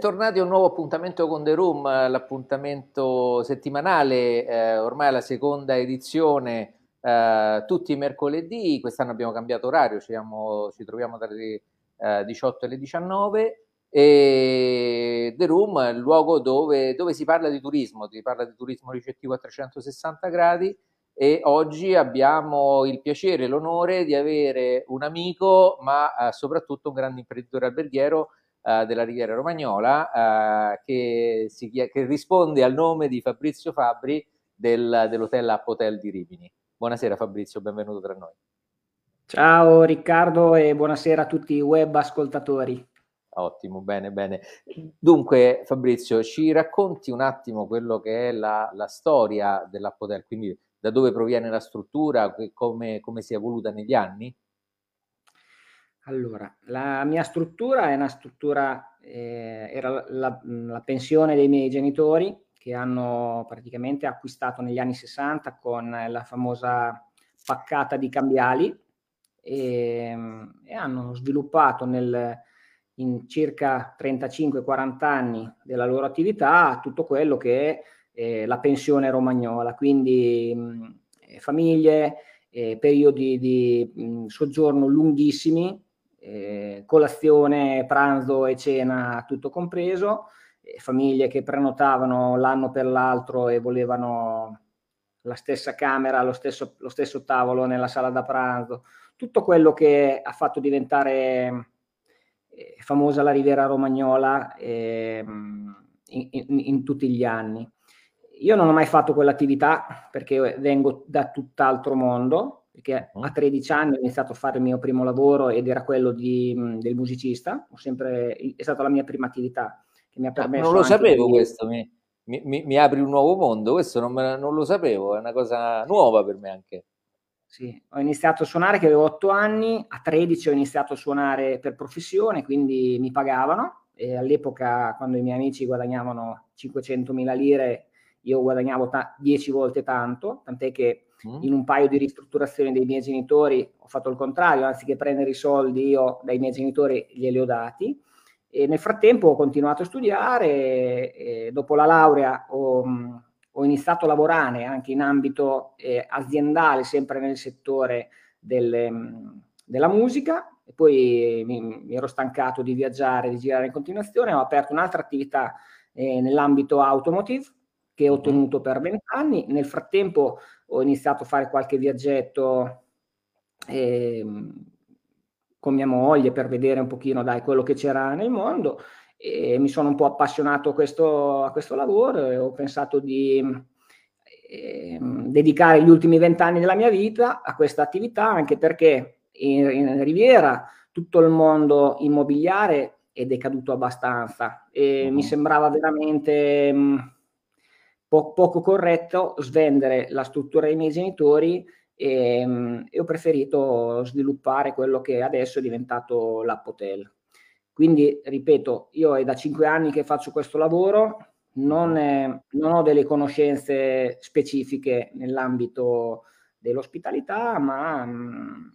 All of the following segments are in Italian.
Bentornati a un nuovo appuntamento con The Room, l'appuntamento settimanale, eh, ormai la seconda edizione, eh, tutti i mercoledì, quest'anno abbiamo cambiato orario, ci, siamo, ci troviamo dalle eh, 18 alle 19 e The Room è il luogo dove, dove, si parla di turismo, si parla di turismo ricettivo a 360 gradi e oggi abbiamo il piacere e l'onore di avere un amico ma eh, soprattutto un grande imprenditore alberghiero eh, della Riviera Romagnola eh, che, si, che, risponde al nome di Fabrizio Fabri del, dell'hotel Up Hotel di Rimini. Buonasera Fabrizio, benvenuto tra noi. Ciao Riccardo e buonasera a tutti i web ascoltatori. Ottimo, bene, bene. Dunque Fabrizio, ci racconti un attimo quello che è la, la storia dell'App Hotel, quindi da dove proviene la struttura, come, come si è evoluta negli anni? Allora, la mia struttura è una struttura, eh, era la, la, pensione dei miei genitori che hanno praticamente acquistato negli anni 60 con la famosa paccata di cambiali e, e hanno sviluppato nel, in circa 35-40 anni della loro attività tutto quello che è eh, la pensione romagnola, quindi mh, famiglie, eh, periodi di mh, soggiorno lunghissimi eh, colazione, pranzo e cena tutto compreso, eh, famiglie che prenotavano l'anno per l'altro e volevano la stessa camera, lo stesso, lo stesso tavolo nella sala da pranzo, tutto quello che ha fatto diventare eh, famosa la Riviera Romagnola ehm, in, in, in tutti gli anni. Io non ho mai fatto quell'attività perché vengo da tutt'altro mondo, perché a 13 anni ho iniziato a fare il mio primo lavoro ed era quello di, del musicista, sempre, è stata la mia prima attività che mi ha permesso... non lo sapevo di... questo, mi, mi, mi, apri un nuovo mondo, questo non, me, non, lo sapevo, è una cosa nuova per me anche. Sì, ho iniziato a suonare che avevo 8 anni, a 13 ho iniziato a suonare per professione, quindi mi pagavano e all'epoca quando i miei amici guadagnavano 500.000 lire io guadagnavo ta- 10 volte tanto, tant'è che Mm. in un paio di ristrutturazioni dei miei genitori ho fatto il contrario, anziché prendere i soldi io dai miei genitori glieli ho dati. E nel frattempo ho continuato a studiare dopo la laurea ho, ho, iniziato a lavorare anche in ambito eh, aziendale, sempre nel settore delle, della musica e poi mi, mi, ero stancato di viaggiare, di girare in continuazione, ho aperto un'altra attività eh, nell'ambito automotive che ho tenuto per vent'anni. Nel frattempo ho iniziato a fare qualche viaggetto eh, con mia moglie per vedere un pochino dai, quello che c'era nel mondo e mi sono un po' appassionato a questo, a questo lavoro e ho pensato di eh, dedicare gli ultimi vent'anni della mia vita a questa attività anche perché in, in Riviera tutto il mondo immobiliare è decaduto abbastanza e uh-huh. mi sembrava veramente mh, po- poco corretto svendere la struttura dei miei genitori e, mm, e, ho preferito sviluppare quello che adesso è diventato l'App Hotel. Quindi, ripeto, io è da cinque anni che faccio questo lavoro, non, è, non ho delle conoscenze specifiche nell'ambito dell'ospitalità, ma mm,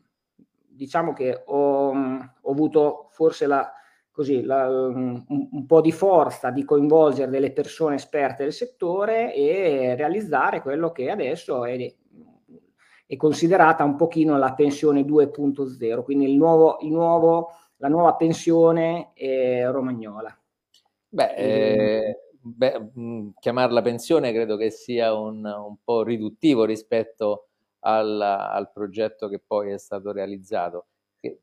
diciamo che ho, ho avuto forse la, così, la, un, un, po' di forza di coinvolgere delle persone esperte del settore e realizzare quello che adesso è, è considerata un pochino la pensione 2.0, quindi il nuovo, il nuovo, la nuova pensione romagnola. Beh, eh, beh, chiamarla pensione credo che sia un, un po' riduttivo rispetto al, al progetto che poi è stato realizzato.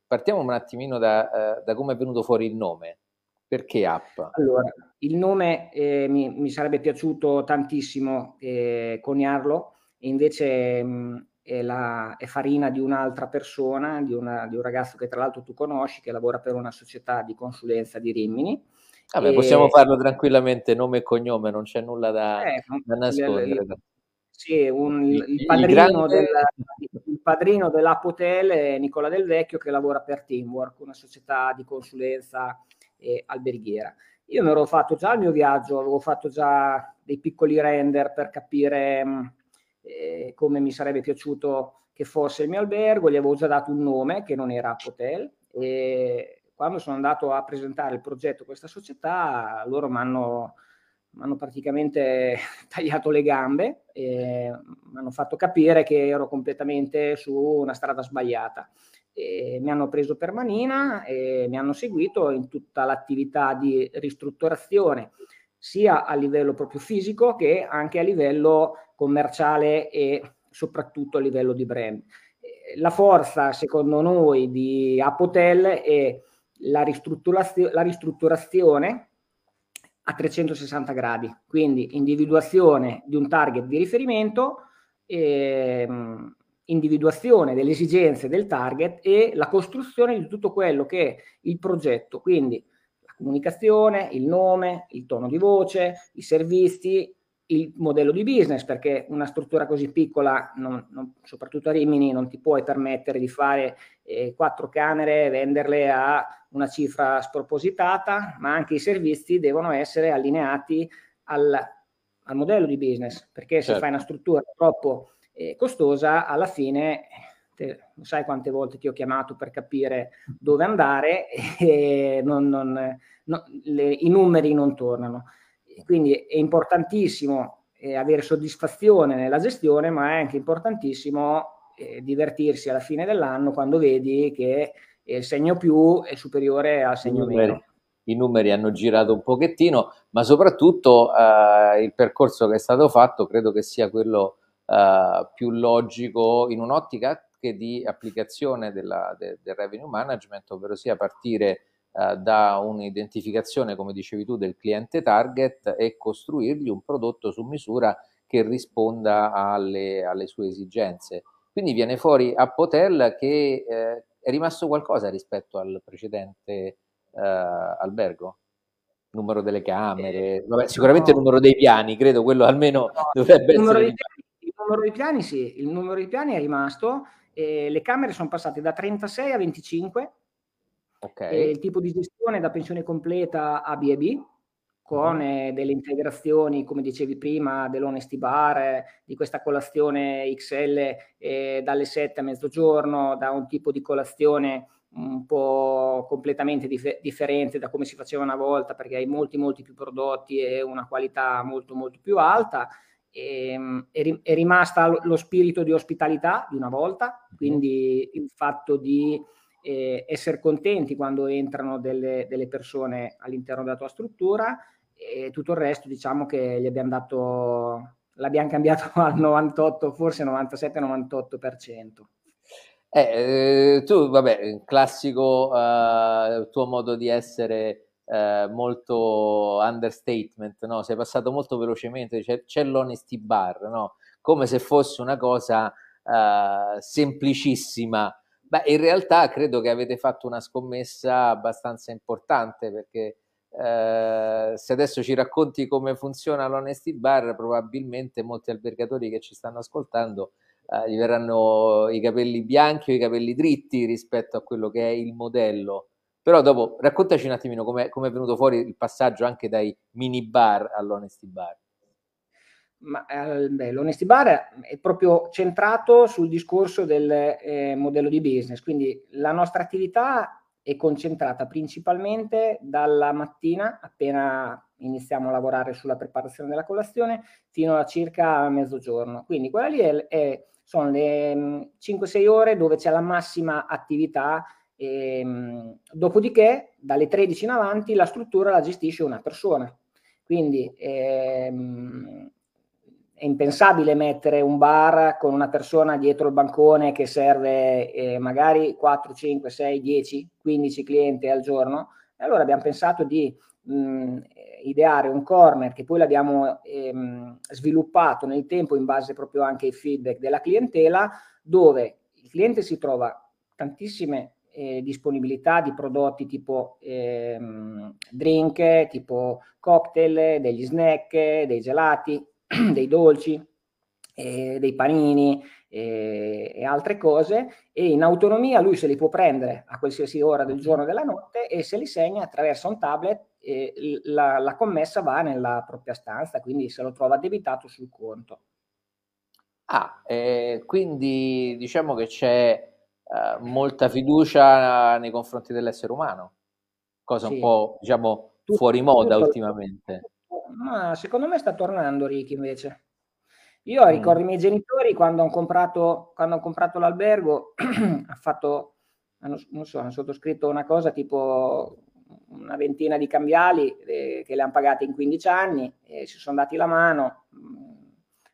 Partiamo un attimino da, uh, da come è venuto fuori il nome. Perché app? Allora, il nome eh, mi, mi, sarebbe piaciuto tantissimo eh, coniarlo, invece mh, mm, è, la, è, farina di un'altra persona, di, una, di, un ragazzo che tra l'altro tu conosci, che lavora per una società di consulenza di Rimini. Vabbè, e... possiamo farlo tranquillamente, nome e cognome, non c'è nulla da, eh, da nascondere. Le, sì, un, il, padrino del, il padrino dell'Apotel è Nicola Del Vecchio che lavora per Teamwork, una società di consulenza eh, alberghiera. Io mi ero fatto già il mio viaggio, avevo fatto già dei piccoli render per capire mm, eh, come mi sarebbe piaciuto che fosse il mio albergo, gli avevo già dato un nome che non era Apotel e quando sono andato a presentare il progetto a questa società, loro mi hanno mi hanno praticamente tagliato le gambe e mi hanno fatto capire che ero completamente su una strada sbagliata. E mi hanno preso per manina e mi hanno seguito in tutta l'attività di ristrutturazione, sia a livello proprio fisico che anche a livello commerciale e soprattutto a livello di brand. La forza, secondo noi, di Apotel è la, ristrutturazio- la ristrutturazione a 360 gradi, quindi individuazione di un target di riferimento, ehm, individuazione delle esigenze del target e la costruzione di tutto quello che è il progetto, quindi la comunicazione, il nome, il tono di voce, i servizi, il modello di business, perché una struttura così piccola, non, non, soprattutto a Rimini, non ti puoi permettere di fare eh, quattro camere, venderle a una cifra spropositata, ma anche i servizi devono essere allineati al, al modello di business, perché se certo. fai una struttura troppo eh, costosa, alla fine te, sai quante volte ti ho chiamato per capire dove andare e non, no, le, i numeri non tornano. Quindi è importantissimo eh, avere soddisfazione nella gestione, ma è anche importantissimo eh, divertirsi alla fine dell'anno quando vedi che il segno più è superiore al segno meno. I numeri hanno girato un pochettino, ma soprattutto eh, il percorso che è stato fatto credo che sia quello eh, più logico in un'ottica di applicazione della, de, del revenue management, ovvero sia partire eh, da un'identificazione, come dicevi tu, del cliente target e costruirgli un prodotto su misura che risponda alle, alle sue esigenze. Quindi viene fuori a Potel che eh, è rimasto qualcosa rispetto al precedente eh, albergo? Numero delle camere, eh, Vabbè, sicuramente no. il numero dei piani, credo quello almeno no, dovrebbe il essere. Piani, il numero dei piani sì, il numero dei piani è rimasto, eh, le camere sono passate da 36 a 25, okay. il tipo di gestione da pensione completa a B&B, con eh, delle integrazioni, come dicevi prima, dell'Honesty Bar, di questa colazione XL eh, dalle 7 a mezzogiorno, da un tipo di colazione un po' completamente dif- differente da come si faceva una volta, perché hai molti, molti più prodotti e una qualità molto, molto più alta. E, ehm, è, ri- è rimasta lo, lo spirito di ospitalità di una volta, quindi il fatto di eh, essere contenti quando entrano delle, delle, persone all'interno della tua struttura e tutto il resto diciamo che gli abbiamo dato, l'abbiamo cambiato al 98, forse 97-98%. Eh, eh, tu, vabbè, classico eh, tuo modo di essere eh, molto understatement, no? Sei passato molto velocemente, c'è, c'è l'honesty bar, no? Come se fosse una cosa eh, semplicissima. Beh, in realtà credo che avete fatto una scommessa abbastanza importante perché eh, se adesso ci racconti come funziona l'Honesty Bar, probabilmente molti albergatori che ci stanno ascoltando eh, gli verranno i capelli bianchi o i capelli dritti rispetto a quello che è il modello. Però dopo raccontaci un attimino come è venuto fuori il passaggio anche dai mini bar all'Honesty Bar. Ma, eh, Bar è proprio centrato sul discorso del eh, modello di business, quindi la nostra attività è concentrata principalmente dalla mattina, appena iniziamo a lavorare sulla preparazione della colazione, fino a circa mezzogiorno. Quindi quella lì è, è, sono le 5-6 mm, ore dove c'è la massima attività. E, ehm, dopodiché, dalle 13 in avanti, la struttura la gestisce una persona. Quindi ehm, è impensabile mettere un bar con una persona dietro il bancone che serve eh, magari 4, 5, 6, 10, 15 clienti al giorno. E allora abbiamo pensato di mh, ideare un corner che poi l'abbiamo ehm, sviluppato nel tempo in base proprio anche ai feedback della clientela, dove il cliente si trova tantissime eh, disponibilità di prodotti tipo ehm, drink, tipo cocktail, degli snack, dei gelati, dei dolci, eh, dei panini eh, e altre cose e in autonomia lui se li può prendere a qualsiasi ora del giorno o della notte e se li segna attraverso un tablet e la, la commessa va nella propria stanza, quindi se lo trova debitato sul conto. Ah, eh, quindi diciamo che c'è eh, molta fiducia nei confronti dell'essere umano. cosa sì. un po' diciamo tutto, fuori moda tutto, ultimamente. Ma secondo me sta tornando Ricky invece. Io mm. ricordo i miei genitori quando hanno comprato, quando hanno comprato l'albergo, ha fatto, hanno, non so, hanno sottoscritto una cosa tipo una ventina di cambiali eh, che le hanno pagate in 15 anni e si sono dati la mano.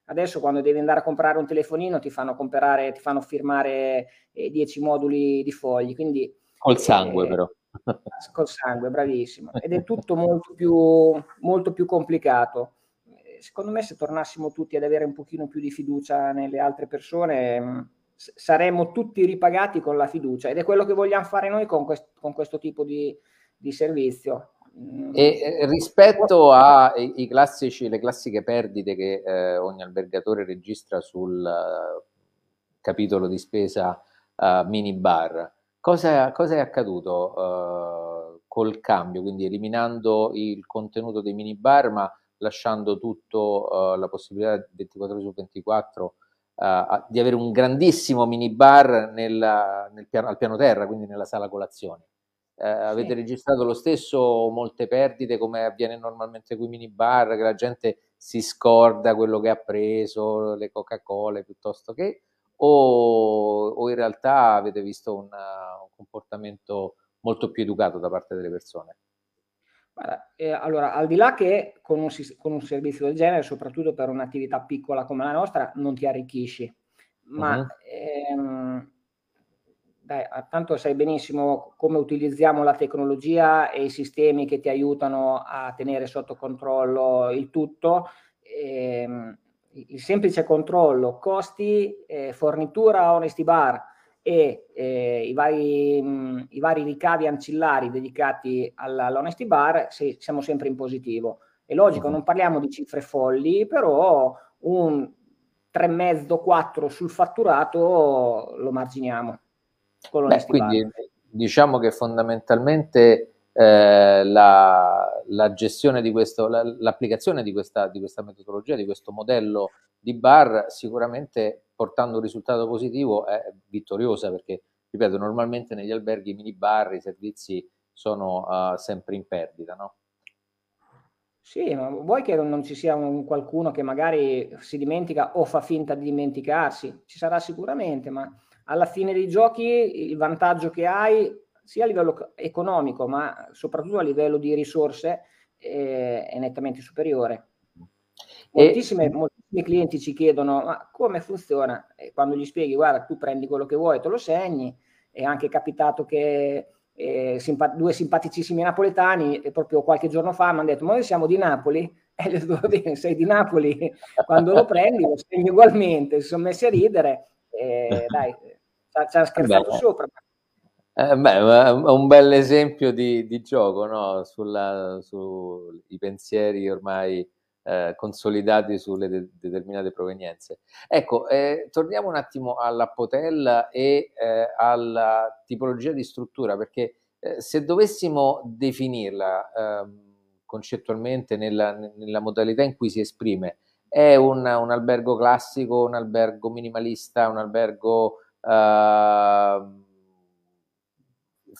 Adesso quando devi andare a comprare un telefonino ti fanno, comprare, ti fanno firmare eh, 10 moduli di fogli. Quindi, Col sangue eh, però. Col sangue, bravissimo. Ed è tutto molto più, molto più complicato. Secondo me se tornassimo tutti ad avere un pochino più di fiducia nelle altre persone mm, saremmo tutti ripagati con la fiducia ed è quello che vogliamo fare noi con, quest- con questo tipo di, di servizio. E rispetto alle classiche perdite che eh, ogni albergatore registra sul uh, capitolo di spesa uh, minibar, cosa, cosa è accaduto uh, col cambio? Quindi eliminando il contenuto dei minibar, ma lasciando tutto la possibilità 24 ore su 24 di avere un grandissimo minibar nel, nel piano, al piano terra, quindi nella sala colazioni. Eh, avete registrato lo stesso molte perdite come avviene normalmente con i minibar, che la gente si scorda quello che ha preso, le Coca-Cola piuttosto che, o, o in realtà avete visto una, un comportamento molto più educato da parte delle persone? Guarda, eh, allora, al di là che con un, con un, servizio del genere, soprattutto per un'attività piccola come la nostra, non ti arricchisci, ma uh-huh. ehm, dai, tanto sai benissimo come utilizziamo la tecnologia e i sistemi che ti aiutano a tenere sotto controllo il tutto. Ehm, il semplice controllo costi, eh, fornitura Honesty Bar e eh, i, vari, mh, i, vari, ricavi ancillari dedicati all'Honesty Bar, se, siamo sempre in positivo. È logico, non parliamo di cifre folli, però un 3,5-4 sul fatturato lo marginiamo. Beh, quindi diciamo che fondamentalmente eh, la, la, gestione di questo, la, l'applicazione di questa, di questa, metodologia, di questo modello di bar, sicuramente portando un risultato positivo è vittoriosa perché, ripeto, normalmente negli alberghi i mini bar, i servizi sono uh, sempre in perdita, no? Sì, ma vuoi che non ci sia un qualcuno che magari si dimentica o fa finta di dimenticarsi? Ci sarà sicuramente, ma alla fine dei giochi il vantaggio che hai sia a livello economico ma soprattutto a livello di risorse eh, è nettamente superiore. Moltissime, e... moltissimi clienti ci chiedono ma come funziona? E quando gli spieghi guarda tu prendi quello che vuoi, te lo segni, è anche capitato che eh, simpa- due simpaticissimi napoletani e proprio qualche giorno fa mi hanno detto ma noi siamo di Napoli e le detto bene sei di Napoli quando lo prendi lo segni ugualmente si sono messi a ridere e dai ci ha scherzato beh, sopra. Eh, beh, un bel esempio di, di gioco no? Sui pensieri ormai eh, consolidati sulle de- determinate provenienze. Ecco, eh, torniamo un attimo all'Appotel e eh, alla tipologia di struttura, perché eh, se dovessimo definirla ehm, concettualmente nella, nella, modalità in cui si esprime, è un, un albergo classico, un albergo minimalista, un albergo uh,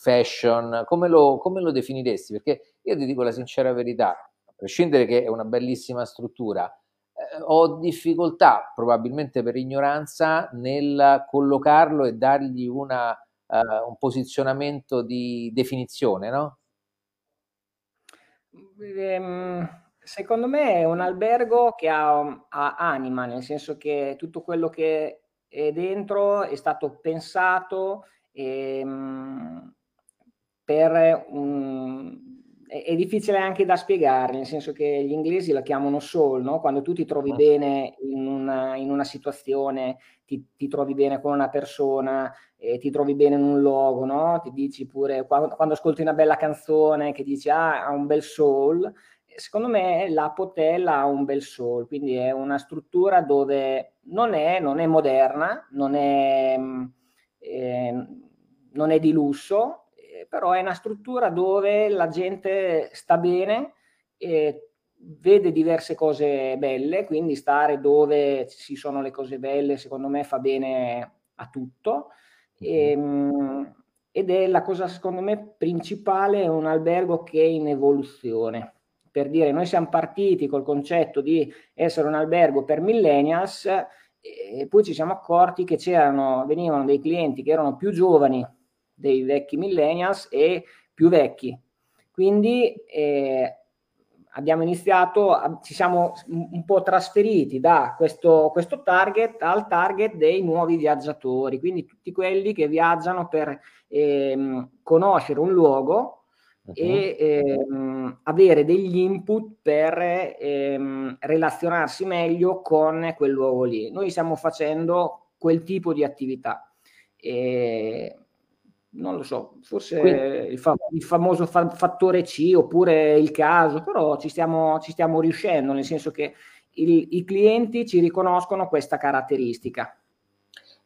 fashion, come lo, come lo definiresti? Perché io ti dico la sincera verità, a prescindere che è una bellissima struttura, eh, ho difficoltà, probabilmente per ignoranza, nel collocarlo e dargli una, uh, un posizionamento di definizione, no? Ehm, secondo me è un albergo che ha, ha anima, nel senso che tutto quello che e dentro è stato pensato ehm, per un... È, difficile anche da spiegare, nel senso che gli inglesi la chiamano soul, no? quando tu ti trovi bene in una, in una situazione, ti, ti, trovi bene con una persona, eh, ti trovi bene in un logo, no? ti dici pure quando, quando ascolti una bella canzone che dici ah, ha un bel soul, secondo me la Potella ha un bel soul, quindi è una struttura dove non è, non è moderna, non è, eh, non è di lusso, eh, però è una struttura dove la gente sta bene e vede diverse cose belle, quindi stare dove ci sono le cose belle secondo me fa bene a tutto. E, ehm, ed è la cosa secondo me principale, è un albergo che è in evoluzione. Per dire, noi siamo partiti col concetto di essere un albergo per millennials e poi ci siamo accorti che c'erano, venivano dei clienti che erano più giovani dei vecchi millennials e più vecchi. Quindi eh, abbiamo iniziato, ci siamo un po' trasferiti da questo, questo, target al target dei nuovi viaggiatori, quindi tutti quelli che viaggiano per ehm, conoscere un luogo uh-huh. e ehm, avere degli input per ehm, relazionarsi meglio con quel luogo lì. Noi stiamo facendo quel tipo di attività. E, non lo so, forse Quindi, il, fa- il, famoso fa- fattore C oppure il caso, però ci stiamo, ci stiamo riuscendo, nel senso che il, i clienti ci riconoscono questa caratteristica.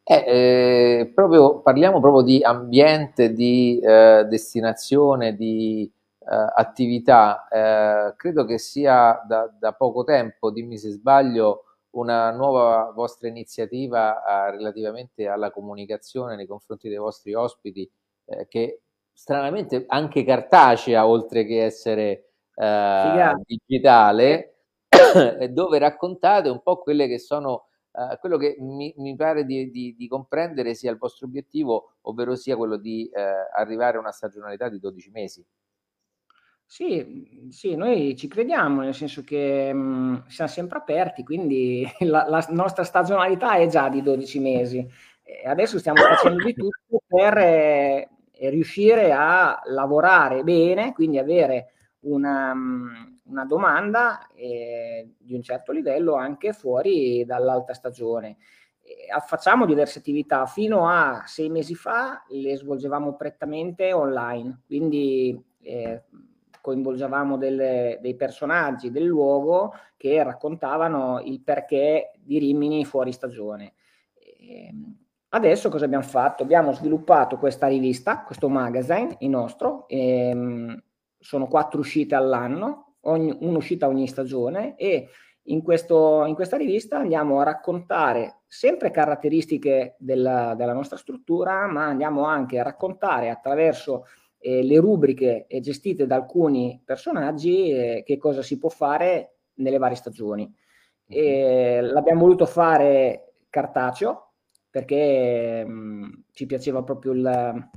Eh, eh, proprio, parliamo proprio di ambiente, di eh, destinazione, di eh, attività. Eh, credo che sia da, da, poco tempo, dimmi se sbaglio, una nuova vostra iniziativa eh, relativamente alla comunicazione nei confronti dei vostri ospiti eh, che stranamente anche cartacea oltre che essere eh, digitale, dove raccontate un po' quelle che sono Uh, quello che mi, mi pare di, di, di, comprendere sia il vostro obiettivo, ovvero sia quello di uh, arrivare a una stagionalità di 12 mesi. Sì, sì, noi ci crediamo, nel senso che mh, siamo sempre aperti, quindi la, la, nostra stagionalità è già di 12 mesi. E adesso stiamo facendo di tutto per eh, riuscire a lavorare bene, quindi avere una, una domanda eh, di un certo livello anche fuori dall'alta stagione. E facciamo diverse attività, fino a sei mesi fa le svolgevamo prettamente online, quindi eh, coinvolgevamo delle, dei personaggi del luogo che raccontavano il perché di Rimini fuori stagione. E, ehm, Adesso cosa abbiamo fatto? Abbiamo sviluppato questa rivista, questo magazine, il nostro, ehm, sono quattro uscite all'anno, ogni, un'uscita ogni stagione e in, questo, in, questa rivista andiamo a raccontare sempre caratteristiche della, della nostra struttura, ma andiamo anche a raccontare attraverso eh, le rubriche gestite da alcuni personaggi eh, che cosa si può fare nelle varie stagioni. E l'abbiamo voluto fare cartaceo, perché mh, mm, ci piaceva proprio il,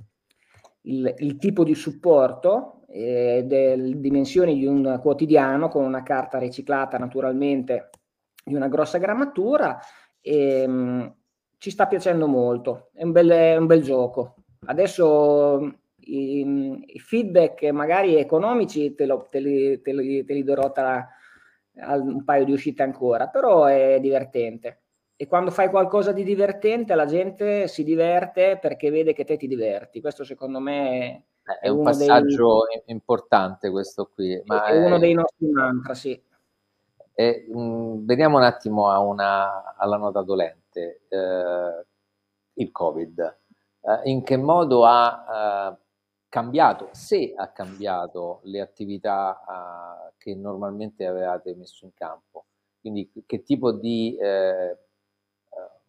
il, il tipo di supporto e delle dimensioni di un quotidiano con una carta riciclata naturalmente di una grossa grammatura e mh, mm, ci sta piacendo molto, è un bel, è un bel gioco. Adesso i, i, feedback magari economici te, lo, te, li, te, li, te li darò tra un paio di uscite ancora, però è divertente e quando fai qualcosa di divertente la gente si diverte perché vede che te ti diverti. Questo secondo me è, è un passaggio dei... importante questo qui. Ma è, è, uno dei nostri mantra, sì. E, mh, mm, veniamo un attimo una, alla nota dolente, eh, il Covid. Eh, in che modo ha eh, cambiato, se ha cambiato le attività eh, che normalmente avevate messo in campo? Quindi che tipo di eh,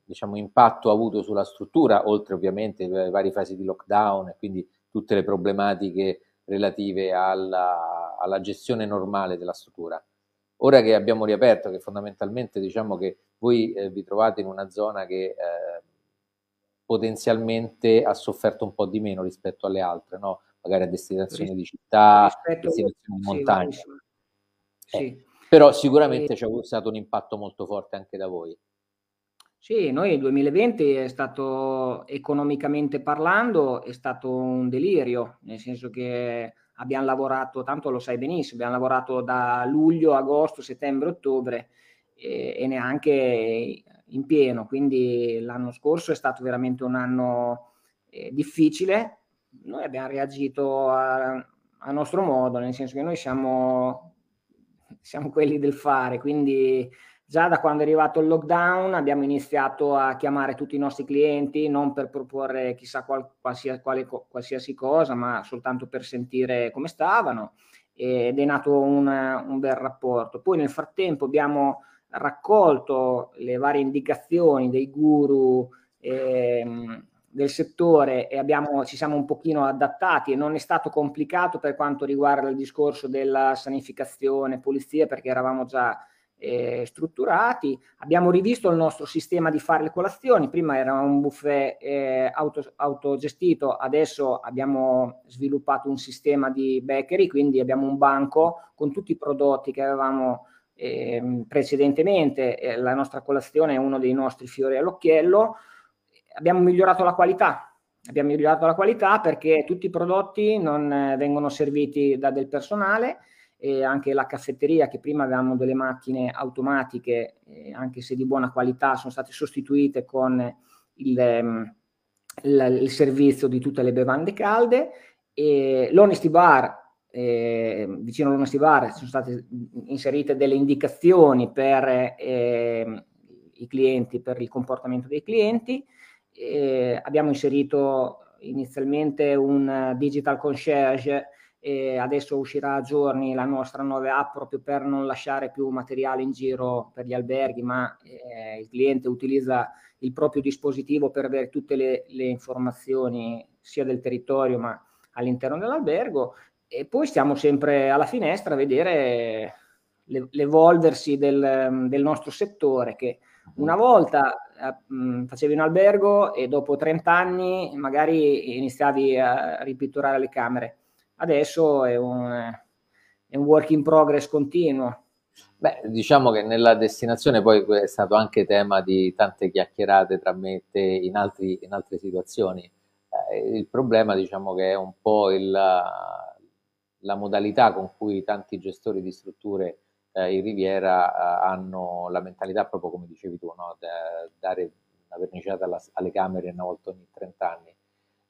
diciamo, impatto ha avuto sulla struttura, oltre ovviamente alle varie fasi di lockdown e quindi tutte le problematiche relative alla, alla gestione normale della struttura. Ora che abbiamo riaperto, che fondamentalmente diciamo che voi eh, vi trovate in una zona che eh, potenzialmente ha sofferto un po' di meno rispetto alle altre, no? magari a destinazioni di città, destinazioni montagna. Sì, eh, però sicuramente e... c'è stato un impatto molto forte anche da voi. Sì, noi il 2020 è stato economicamente parlando, è stato un delirio, nel senso che abbiamo lavorato, tanto lo sai benissimo, abbiamo lavorato da luglio, agosto, settembre, ottobre e, e neanche in pieno, quindi l'anno scorso è stato veramente un anno eh, difficile. Noi abbiamo reagito a, a, nostro modo, nel senso che noi siamo, siamo quelli del fare, quindi Già da quando è arrivato il lockdown abbiamo iniziato a chiamare tutti i nostri clienti, non per proporre chissà qual, qualsiasi, quale, qualsiasi cosa, ma soltanto per sentire come stavano ed è nato un, un bel rapporto. Poi nel frattempo abbiamo raccolto le varie indicazioni dei guru, ehm, del settore e abbiamo, ci siamo un pochino adattati e non è stato complicato per quanto riguarda il discorso della sanificazione, pulizia, perché eravamo già eh, strutturati. Abbiamo rivisto il nostro sistema di fare le colazioni, prima era un buffet eh, auto, autogestito, adesso abbiamo sviluppato un sistema di bakery, quindi abbiamo un banco con tutti i prodotti che avevamo eh, precedentemente. Eh, la nostra colazione è uno dei nostri fiori all'occhiello. Abbiamo migliorato la qualità, abbiamo migliorato la qualità perché tutti i prodotti non eh, vengono serviti da del personale e anche la caffetteria che prima avevamo delle macchine automatiche, eh, anche se di buona qualità, sono state sostituite con il, um, il, il servizio di tutte le bevande calde. E l'Honesty Bar, eh, vicino all'Honesty Bar, sono state inserite delle indicazioni per eh, i clienti, per il comportamento dei clienti. Eh, abbiamo inserito inizialmente un digital concierge e adesso uscirà a giorni la nostra nuova app proprio per non lasciare più materiale in giro per gli alberghi, ma eh, il cliente utilizza il proprio dispositivo per avere tutte le, le informazioni sia del territorio ma all'interno dell'albergo e poi stiamo sempre alla finestra a vedere l'evolversi del, del nostro settore che una volta eh, facevi un albergo e dopo 30 anni magari iniziavi a ripitturare le camere adesso è un, è un work in progress continuo. Beh, diciamo che nella destinazione poi è stato anche tema di tante chiacchierate tra me e te in, altri, in altre situazioni. Eh, il problema diciamo che è un po' il, la modalità con cui tanti gestori di strutture eh, in Riviera eh, hanno la mentalità proprio come dicevi tu, no? dare una verniciata alle camere una volta ogni 30 anni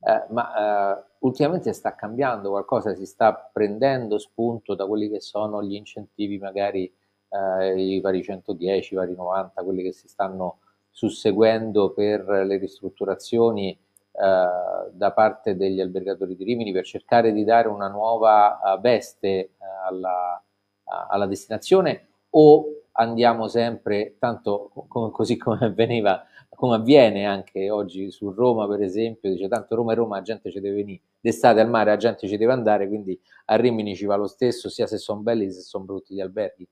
eh, ma eh, ultimamente sta cambiando qualcosa, si sta prendendo spunto da quelli che sono gli incentivi, magari eh, i vari 110, i vari 90, quelli che si stanno susseguendo per le ristrutturazioni da parte degli albergatori di Rimini per cercare di dare una nuova eh, veste eh, alla, alla destinazione o andiamo sempre, tanto co- così come avveniva come avviene anche oggi su Roma, per esempio, dice tanto Roma è Roma, la gente ci deve venire, d'estate al mare la gente ci deve andare, quindi a Rimini ci va lo stesso, sia se sono belli sia se sono brutti gli alberghi.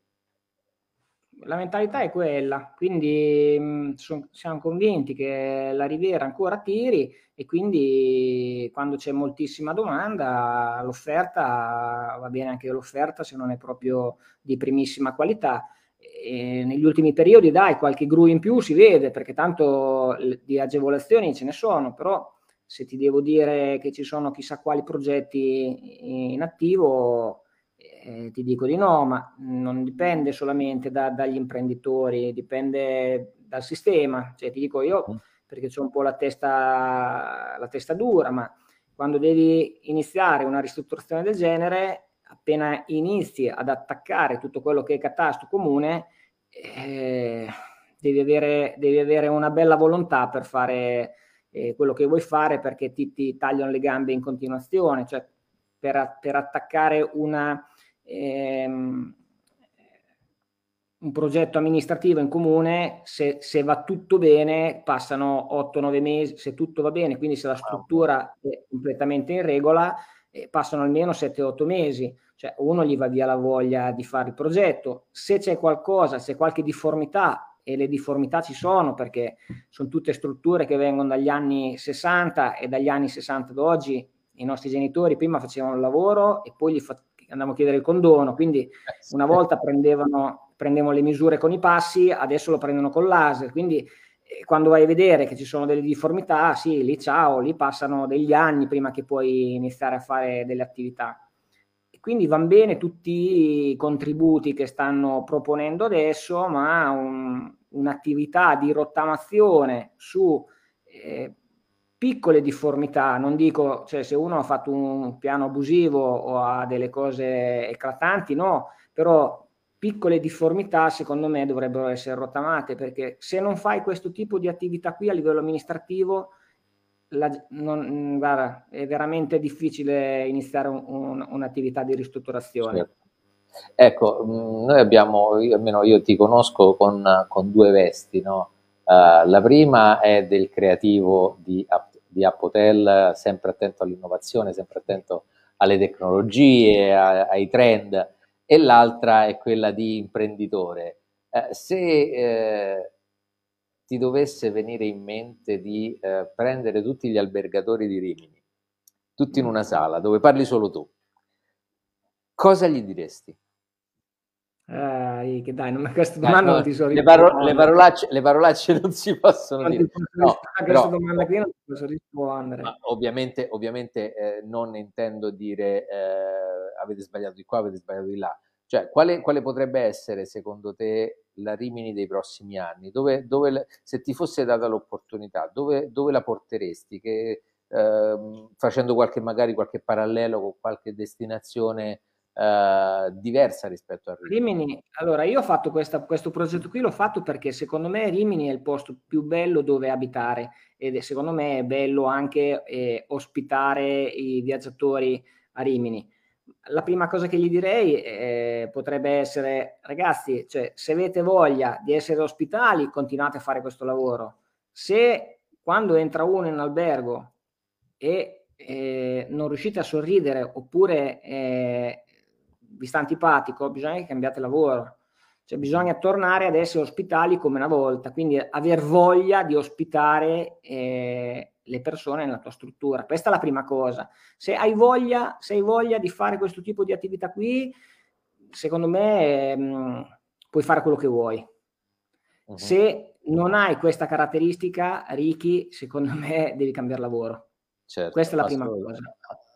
La mentalità è quella, quindi mh, mm, son, siamo convinti che la Riviera ancora tiri e quindi quando c'è moltissima domanda l'offerta va bene anche l'offerta se non è proprio di primissima qualità. E negli ultimi periodi dai qualche gru in più si vede perché tanto di agevolazioni ce ne sono, però se ti devo dire che ci sono chissà quali progetti in attivo, eh, ti dico di no, ma non dipende solamente da, dagli imprenditori, dipende dal sistema. Cioè, ti dico io mm. perché c'è un po' la testa, la testa dura, ma quando devi iniziare una ristrutturazione del genere appena inizi ad attaccare tutto quello che è catasto comune, eh, devi, avere, devi, avere, una bella volontà per fare eh, quello che vuoi fare perché ti, ti, tagliano le gambe in continuazione, cioè per, per attaccare una, ehm, un progetto amministrativo in comune, se, se, va tutto bene, passano 8-9 mesi, se tutto va bene, quindi se la struttura è completamente in regola, eh, passano almeno 7-8 mesi. Cioè uno gli va via la voglia di fare il progetto, se c'è qualcosa, se qualche difformità, e le difformità ci sono perché sono tutte strutture che vengono dagli anni 60 e dagli anni 60 ad oggi i nostri genitori prima facevano il lavoro e poi gli fa- andavamo a chiedere il condono, quindi eh, una volta prendevano, prendevano le misure con i passi, adesso lo prendono con laser, quindi eh, quando vai a vedere che ci sono delle difformità, sì, lì ciao, lì passano degli anni prima che puoi iniziare a fare delle attività. Quindi vanno bene tutti i contributi che stanno proponendo adesso, ma un, un'attività di rottamazione su eh, piccole difformità, non dico, cioè se uno ha fatto un piano abusivo o ha delle cose eclatanti, no, però piccole difformità secondo me dovrebbero essere rottamate perché se non fai questo tipo di attività qui a livello amministrativo la, non, guarda, è veramente difficile iniziare un, un, un'attività di ristrutturazione. Certo. Ecco, mm, noi abbiamo, io, almeno io ti conosco con, con due vesti, no? Uh, la prima è del creativo di, di App Hotel, sempre attento all'innovazione, sempre attento alle tecnologie, a, ai trend, e l'altra è quella di imprenditore. Eh, se eh, ti dovesse venire in mente di eh, prendere tutti gli albergatori di Rimini, tutti in una sala dove parli solo tu, cosa gli diresti? Eh, che dai, non, questa domanda no, non ti so le, paro- le, parolacce, le, parolacce, non si possono non dire. No, però, domanda qui non ti posso rispondere. ovviamente, ovviamente eh, non intendo dire eh, avete sbagliato di qua, avete sbagliato di là. Cioè, quale, quale, potrebbe essere secondo te la Rimini dei prossimi anni? Dove, dove, se ti fosse data l'opportunità, dove, dove la porteresti? Che, eh, facendo qualche, magari qualche parallelo con qualche destinazione eh, diversa rispetto a Rimini. Rimini. Allora, io ho fatto questa, questo progetto qui, l'ho fatto perché secondo me Rimini è il posto più bello dove abitare ed è, secondo me è bello anche eh, ospitare i viaggiatori a Rimini. La prima cosa che gli direi eh, potrebbe essere, ragazzi, cioè, se avete voglia di essere ospitali, continuate a fare questo lavoro. Se quando entra uno in albergo e eh, non riuscite a sorridere oppure eh, vi sta antipatico, bisogna che cambiate lavoro. Cioè bisogna tornare ad essere ospitali come una volta, quindi aver voglia di ospitare eh, le persone nella tua struttura. Questa è la prima cosa. Se hai voglia, se hai voglia di fare questo tipo di attività qui, secondo me ehm, puoi fare quello che vuoi. Uh-huh. Se non hai questa caratteristica, Ricky, secondo me devi cambiare lavoro. Certo, Questa è la prima cosa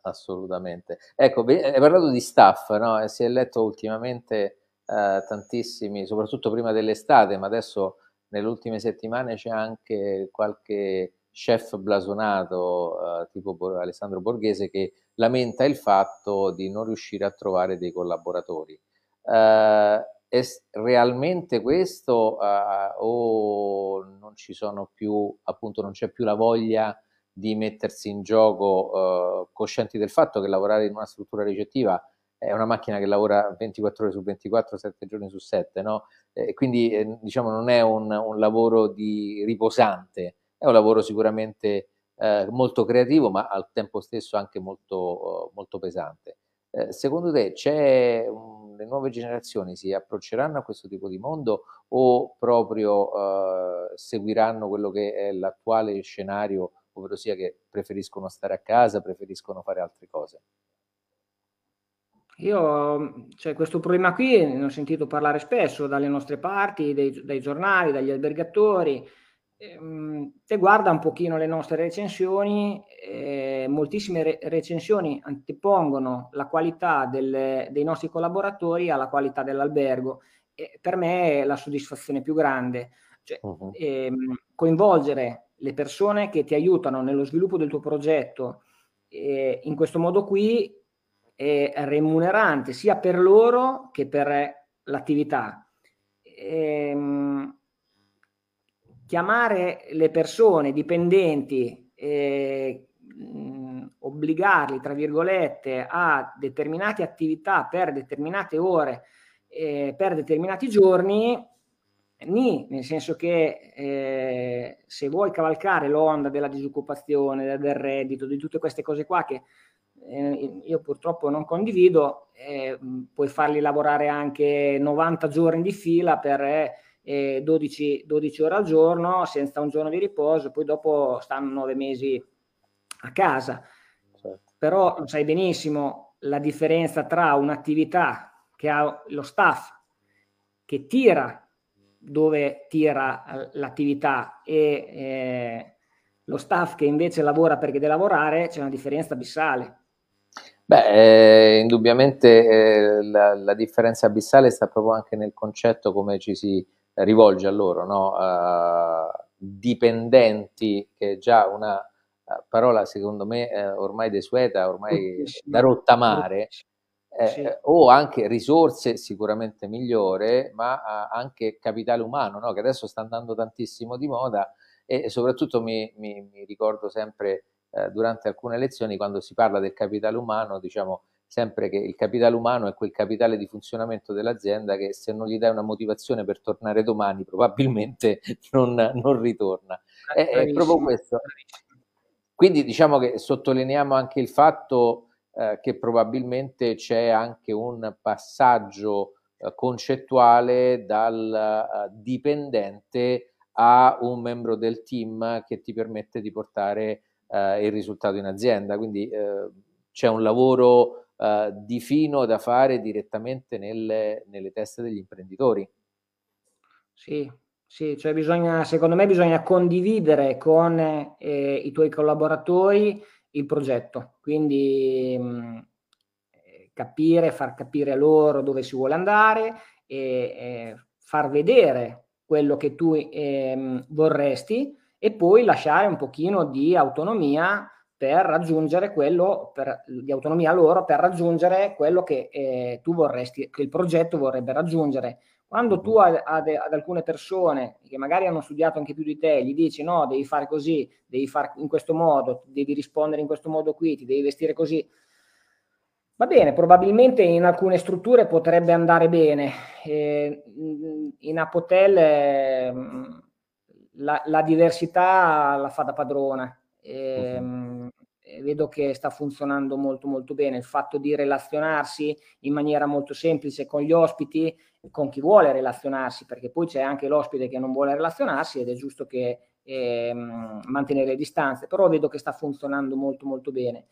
assolutamente. Ecco, hai parlato di staff, no? si è letto ultimamente eh, tantissimi, soprattutto prima dell'estate, ma adesso nelle ultime settimane c'è anche qualche chef blasonato, eh, tipo Alessandro Borghese, che lamenta il fatto di non riuscire a trovare dei collaboratori. Eh, è realmente questo eh, o non ci sono più, appunto, non c'è più la voglia di mettersi in gioco eh, coscienti del fatto che lavorare in una struttura ricettiva è una macchina che lavora 24 ore su 24, 7 giorni su 7, no? E quindi eh, diciamo non è un, un, lavoro di riposante, è un lavoro sicuramente eh, molto creativo, ma al tempo stesso anche molto, molto pesante. Eh, secondo te un, le nuove generazioni si approcceranno a questo tipo di mondo o proprio eh, seguiranno quello che è l'attuale scenario ovvero sia che preferiscono stare a casa, preferiscono fare altre cose. Io, cioè, questo problema qui ne ho sentito parlare spesso dalle nostre parti, dai, dai giornali, dagli albergatori. Ehm, te guarda un pochino le nostre recensioni, eh, moltissime re- recensioni antepongono la qualità del, dei nostri collaboratori alla qualità dell'albergo. E per me è la soddisfazione più grande. Cioè, uh-huh. ehm, coinvolgere le persone che ti aiutano nello sviluppo del tuo progetto eh, in questo modo qui è remunerante sia per loro che per l'attività. Ehm, chiamare le persone dipendenti e mh, obbligarli, tra virgolette, a determinate attività per determinate ore, eh, per determinati giorni, Ni, nel senso che eh, se vuoi cavalcare l'onda della disoccupazione, del reddito, di tutte queste cose qua che eh, io purtroppo non condivido, eh, puoi farli lavorare anche 90 giorni di fila per 12, eh, 12, ore al giorno senza un giorno di riposo, poi dopo stanno nove mesi a casa. Certo. Però lo sai benissimo la differenza tra un'attività che ha lo staff che tira dove tira eh, l'attività e eh, lo staff che invece lavora perché deve lavorare, c'è una differenza abissale. Beh, eh, indubbiamente eh, la, la, differenza abissale sta proprio anche nel concetto come ci si rivolge a loro, no? uh, dipendenti, che è già una uh, parola secondo me uh, ormai desueta, ormai da rottamare, eh, sì. o anche risorse sicuramente migliore, ma anche capitale umano, no? che adesso sta andando tantissimo di moda e soprattutto mi, mi, mi ricordo sempre eh, durante alcune lezioni quando si parla del capitale umano, diciamo sempre che il capitale umano è quel capitale di funzionamento dell'azienda che se non gli dai una motivazione per tornare domani probabilmente non, non ritorna. È, è proprio questo. Quindi diciamo che sottolineiamo anche il fatto eh, che probabilmente c'è anche un passaggio eh, concettuale dal uh, dipendente a un membro del team che ti permette di portare uh, il risultato in azienda. Quindi c'è un lavoro di fino da fare direttamente nelle, nelle teste degli imprenditori. Sì, sì, cioè bisogna, secondo me bisogna condividere con eh, i tuoi collaboratori il progetto, quindi mh, mm, capire, far capire loro dove si vuole andare e eh, far vedere quello che tu eh, vorresti e poi lasciare un pochino di autonomia per raggiungere quello, per, di autonomia loro per raggiungere quello che eh, tu vorresti, che il progetto vorrebbe raggiungere. Quando tu ad, ad, ad, alcune persone che magari hanno studiato anche più di te, gli dici no, devi fare così, devi fare in questo modo, devi rispondere in questo modo qui, ti devi vestire così, va bene, probabilmente in alcune strutture potrebbe andare bene. Eh, in Apotel eh, la, la, diversità la fa da padrona. Eh, uh-huh vedo che sta funzionando molto molto bene il fatto di relazionarsi in maniera molto semplice con gli ospiti con chi vuole relazionarsi perché poi c'è anche l'ospite che non vuole relazionarsi ed è giusto che eh, mantenere le distanze però vedo che sta funzionando molto molto bene.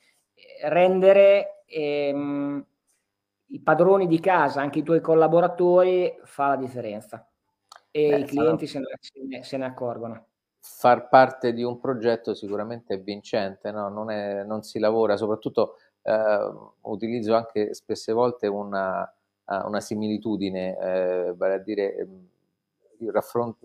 Rendere ehm, i padroni di casa anche i tuoi collaboratori fa la differenza. E Beh, i clienti se ne, se ne accorgono. Far parte di un progetto sicuramente è vincente, no? non, è, non, si lavora, soprattutto eh, utilizzo anche spesse volte una, una similitudine, eh, vale a dire, ehm,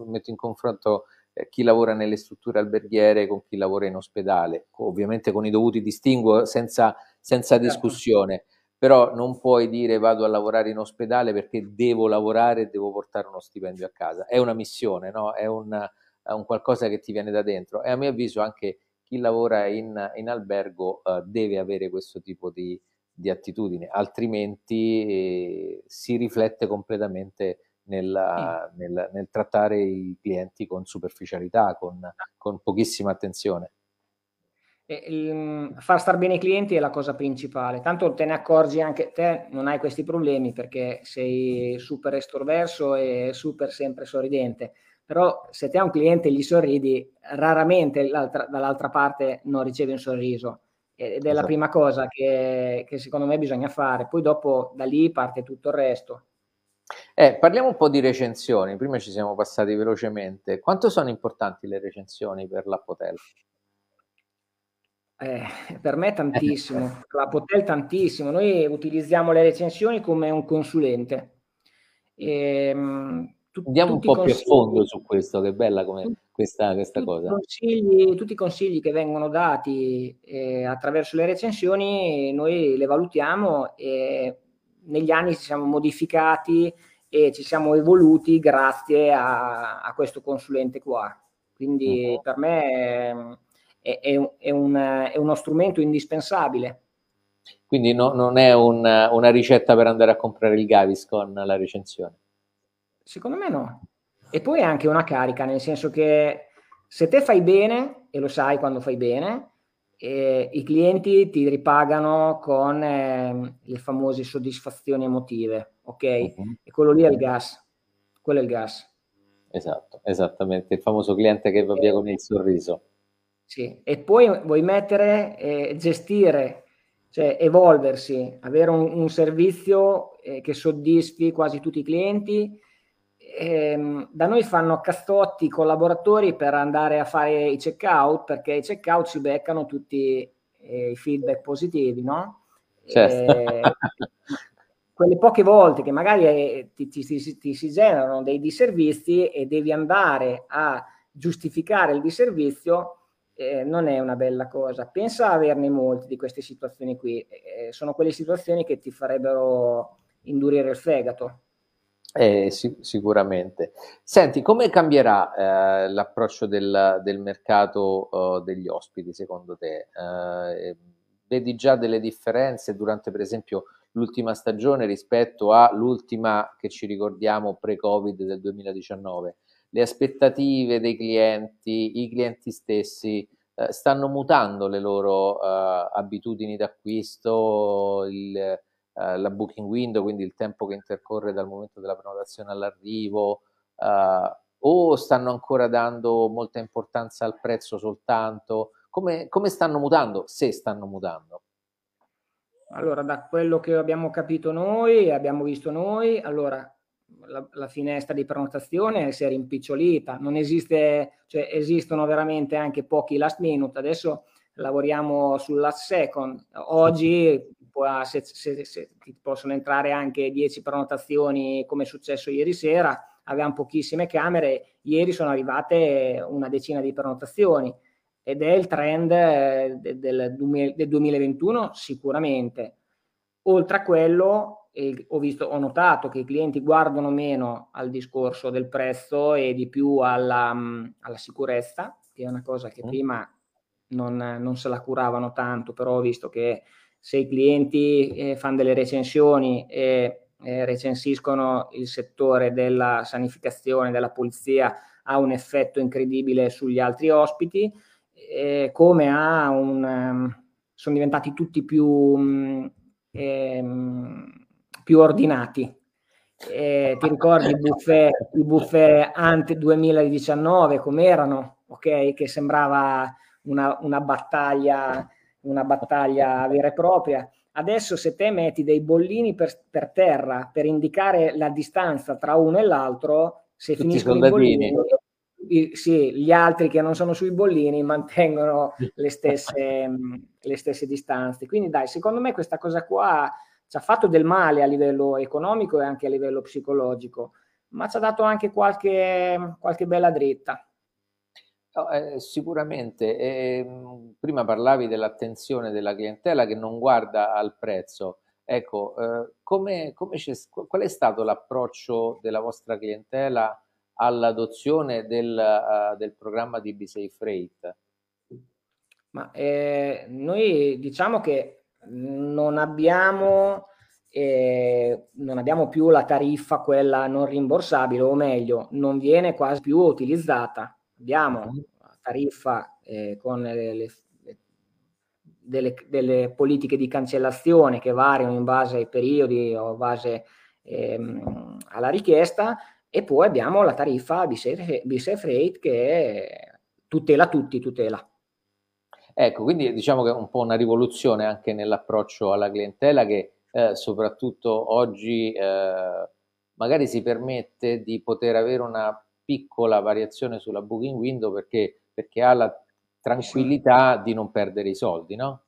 metto in confronto eh, chi lavora nelle strutture alberghiere con chi lavora in ospedale, ovviamente con i dovuti distinguo senza, senza certo. discussione, però non puoi dire vado a lavorare in ospedale perché devo lavorare e devo portare uno stipendio a casa, è una missione, no? è un è un qualcosa che ti viene da dentro e a mio avviso anche chi lavora in, in albergo uh, deve avere questo tipo di, di attitudine, altrimenti eh, si riflette completamente nella, sì. nel, nel, trattare i clienti con superficialità, con, con pochissima attenzione. Il, far star bene i clienti è la cosa principale, tanto te ne accorgi anche te, non hai questi problemi perché sei super estroverso e super sempre sorridente però se te a un cliente gli sorridi, raramente dall'altra parte non riceve un sorriso ed è esatto. la prima cosa che, che, secondo me bisogna fare. Poi dopo da lì parte tutto il resto. Eh, parliamo un po' di recensioni, prima ci siamo passati velocemente. Quanto sono importanti le recensioni per l'Appotel? Eh, per me tantissimo, l'Appotel tantissimo. Noi utilizziamo le recensioni come un consulente. E, ehm, tu, Andiamo un po' più a fondo su questo, che bella come questa, questa tutti cosa. Consigli, tutti i consigli che vengono dati eh, attraverso le recensioni noi le valutiamo e negli anni ci siamo modificati e ci siamo evoluti grazie a, a questo consulente qua. Quindi uh-huh. per me è, è, è, un, è, uno strumento indispensabile. Quindi no, non è un, una ricetta per andare a comprare il Gaviscon la recensione. Secondo me no. E poi è anche una carica, nel senso che se te fai bene, e lo sai quando fai bene, eh, i clienti ti ripagano con eh, le famose soddisfazioni emotive, ok? Uh-huh. E quello lì è il gas. Quello è il gas. Esatto, esattamente, il famoso cliente che va via con il sorriso. Sì, e poi vuoi mettere, eh, gestire, cioè evolversi, avere un, un servizio eh, che soddisfi quasi tutti i clienti ehm, da noi fanno castotti i collaboratori per andare a fare i check-out perché i check-out si beccano tutti eh, i feedback positivi, no? Certo. Eh, quelle poche volte che magari eh, ti, ti, ti, ti, si generano dei disservizi e devi andare a giustificare il disservizio, eh, non è una bella cosa. Pensa a averne molti di queste situazioni qui. Eh, sono quelle situazioni che ti farebbero indurire il fegato. Eh, sì, sicuramente. Senti, come cambierà eh, l'approccio del, del mercato uh, degli ospiti secondo te? Eh, vedi già delle differenze durante per esempio l'ultima stagione rispetto all'ultima che ci ricordiamo pre-Covid del 2019? Le aspettative dei clienti, i clienti stessi eh, stanno mutando le loro uh, abitudini d'acquisto, il, uh, la booking window, quindi il tempo che intercorre dal momento della prenotazione all'arrivo, uh, o stanno ancora dando molta importanza al prezzo soltanto? Come, come stanno mutando, se stanno mutando? Allora, da quello che abbiamo capito noi, abbiamo visto noi, allora la, la, finestra di prenotazione si è rimpicciolita, non esiste, cioè esistono veramente anche pochi last minute, adesso lavoriamo sul last second, oggi può, se, se, se, possono entrare anche 10 prenotazioni come è successo ieri sera, avevamo pochissime camere, ieri sono arrivate una decina di prenotazioni ed è il trend eh, del, del 2021 sicuramente. Oltre a quello, eh, ho, visto, ho notato che i clienti guardano meno al discorso del prezzo e di più alla, mm, alla sicurezza, che è una cosa che mm. prima non, non, se la curavano tanto, però ho visto che se i clienti eh, fanno delle recensioni e eh, recensiscono il settore della sanificazione, della polizia, ha un effetto incredibile sugli altri ospiti, eh, come ha un... Um, sono diventati tutti più... Um, ehm, più ordinati. Eh, ti ricordi i buffet, i buffet ante 2019 come erano? Ok, che sembrava una, una, battaglia, una battaglia vera e propria. Adesso se te metti dei bollini per, per terra per indicare la distanza tra uno e l'altro, se Tutti finiscono i bollini, i, sì, gli altri che non sono sui bollini mantengono le stesse, le stesse distanze. Quindi dai, secondo me questa cosa qua ci ha fatto del male a livello economico e anche a livello psicologico, ma ci ha dato anche qualche, qualche bella dritta. No, eh, sicuramente. Eh, prima parlavi dell'attenzione della clientela che non guarda al prezzo. Ecco, eh, come, come qual è stato l'approccio della vostra clientela all'adozione del, uh, del programma di BSafe Freight? Ma eh, noi diciamo che non abbiamo, eh, non abbiamo più la tariffa, quella non rimborsabile, o meglio, non viene quasi più utilizzata. Abbiamo la tariffa eh, con le, le, delle, delle, politiche di cancellazione che variano in base ai periodi o in base ehm, alla richiesta e poi abbiamo la tariffa BSF Rate che tutela tutti, tutela. Ecco, quindi diciamo che è un po' una rivoluzione anche nell'approccio alla clientela che eh, soprattutto oggi eh, magari si permette di poter avere una piccola variazione sulla booking window perché, perché ha la tranquillità di non perdere i soldi, no?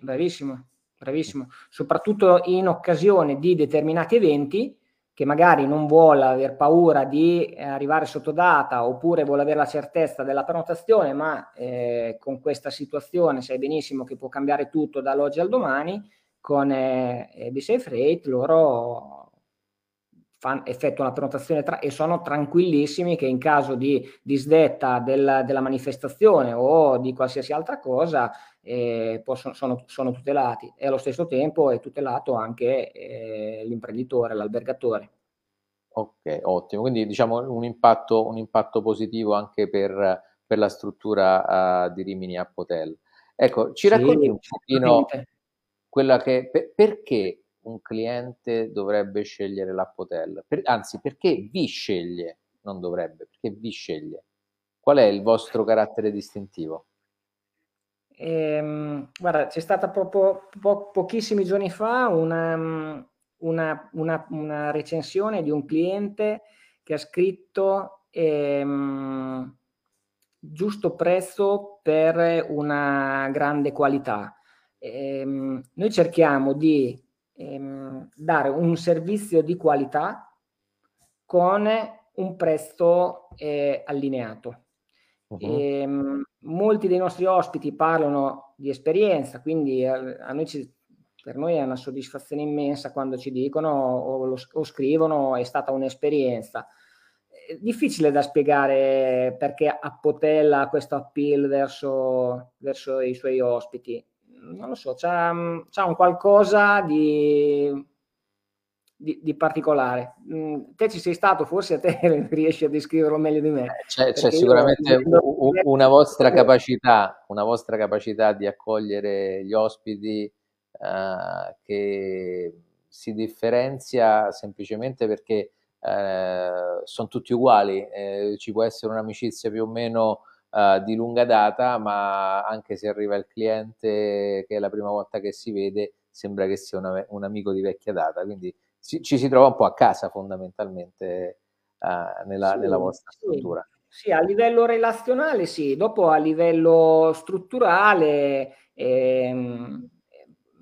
Bravissimo, bravissimo. Soprattutto in occasione di determinati eventi che magari non vuole aver paura di eh, arrivare sotto data oppure vuole avere la certezza della prenotazione, ma eh, con questa situazione sai benissimo che può cambiare tutto dall'oggi al domani, con eh, BSafe Freight loro fan, effettuano la prenotazione tra, e sono tranquillissimi che in caso di disdetta del, della manifestazione o di qualsiasi altra cosa eh, possono, sono, sono, tutelati e allo stesso tempo è tutelato anche eh, l'imprenditore, l'albergatore. Ok, ottimo. Quindi diciamo un impatto, un impatto positivo anche per, per la struttura uh, di Rimini App Hotel. Ecco, ci racconti sì, un pochino quella che, per, perché un cliente dovrebbe scegliere l'App Hotel? Per, anzi, perché vi sceglie? Non dovrebbe, perché vi sceglie? Qual è il vostro carattere distintivo? Ehm, guarda, c'è stata proprio po- pochissimi giorni fa una, una, una, una, recensione di un cliente che ha scritto ehm, giusto prezzo per una grande qualità. Ehm, noi cerchiamo di ehm, dare un servizio di qualità con un prezzo eh, allineato. Uh-huh. E, um, molti dei nostri ospiti parlano di esperienza, quindi a, a noi ci, per noi è una soddisfazione immensa quando ci dicono o, lo, o scrivono è stata un'esperienza. È difficile da spiegare perché appotella questo appeal verso, verso i suoi ospiti. Non lo so, c'è, c'è un qualcosa di di, di particolare. Mm, te ci sei stato, forse a te riesci a descriverlo meglio di me. Eh, c'è, c'è sicuramente io, una vostra capacità, una vostra capacità di accogliere gli ospiti uh, che si differenzia semplicemente perché uh, sono tutti uguali, eh, ci può essere un'amicizia più o meno uh, di lunga data, ma anche se arriva il cliente che è la prima volta che si vede, sembra che sia una, un amico di vecchia data, quindi ci, ci si trova un po' a casa fondamentalmente uh, nella, sì, nella, vostra sì. struttura. Sì, a livello relazionale sì, dopo a livello strutturale ehm,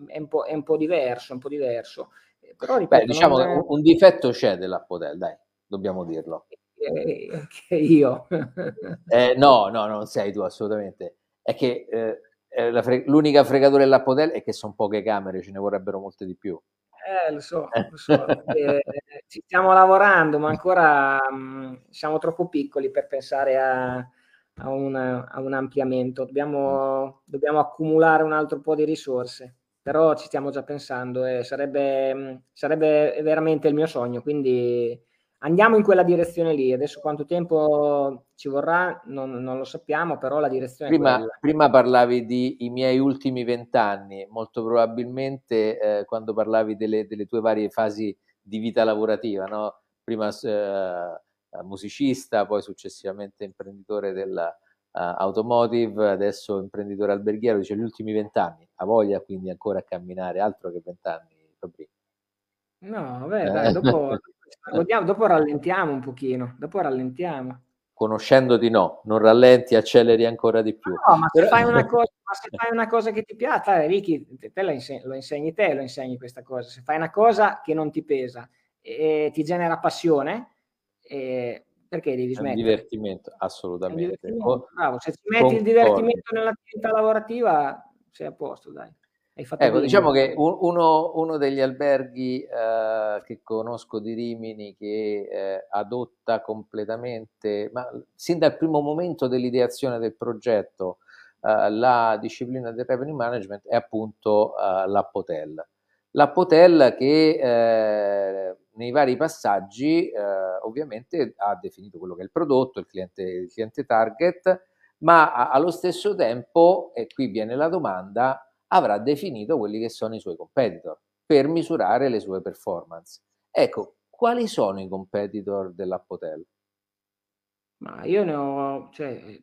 è, un è, un po', diverso, un po' diverso. Però, ripeto, Beh, diciamo è... che un, difetto c'è dell'Appotel, dai, dobbiamo dirlo. Eh, che io. eh, no, no, non sei tu assolutamente. È che eh, fre- l'unica fregatura dell'Appotel è che sono poche camere, ce ne vorrebbero molte di più. Eh, lo so, lo so. eh, ci stiamo lavorando, ma ancora mh, mm, siamo troppo piccoli per pensare a, a, una, a un ampliamento. Dobbiamo, dobbiamo, accumulare un altro po' di risorse, però ci stiamo già pensando e sarebbe, mm, sarebbe veramente il mio sogno. Quindi andiamo in quella direzione lì. Adesso quanto tempo ci vorrà non, non lo sappiamo, però la direzione prima, è quella. Prima parlavi di i miei ultimi vent'anni, molto probabilmente eh, quando parlavi delle, delle, tue varie fasi di vita lavorativa, no? prima eh, musicista, poi successivamente imprenditore della uh, automotive, adesso imprenditore alberghiero, dice gli ultimi vent'anni, ha voglia quindi ancora a camminare, altro che vent'anni, Fabrizio. No, vabbè, dai, dopo Vogliamo, dopo rallentiamo un pochino, dopo rallentiamo. Conoscendoti no, non rallenti, acceleri ancora di più. No, ma se, Però... fai, una cosa, se fai una cosa che ti piace, dai, Ricky, te, te lo, insegni, lo insegni te, lo insegni questa cosa. Se fai una cosa che non ti pesa e ti genera passione, e perché devi smettere? È un divertimento, assolutamente. Un divertimento. Bravo, se ci metti Concordo. il divertimento nell'attività lavorativa, sei a posto, dai. Ecco, diciamo che uno, uno degli alberghi eh, che conosco di Rimini che eh, adotta completamente, ma sin dal primo momento dell'ideazione del progetto, eh, la disciplina del revenue management è appunto eh, l'Appotel. L'Appotel che eh, nei vari passaggi eh, ovviamente ha definito quello che è il prodotto, il cliente, il cliente target, ma allo stesso tempo, e qui viene la domanda, avrà definito quelli che sono i suoi competitor per misurare le sue performance. Ecco, quali sono i competitor dell'Appotel? Ma io ne ho, cioè,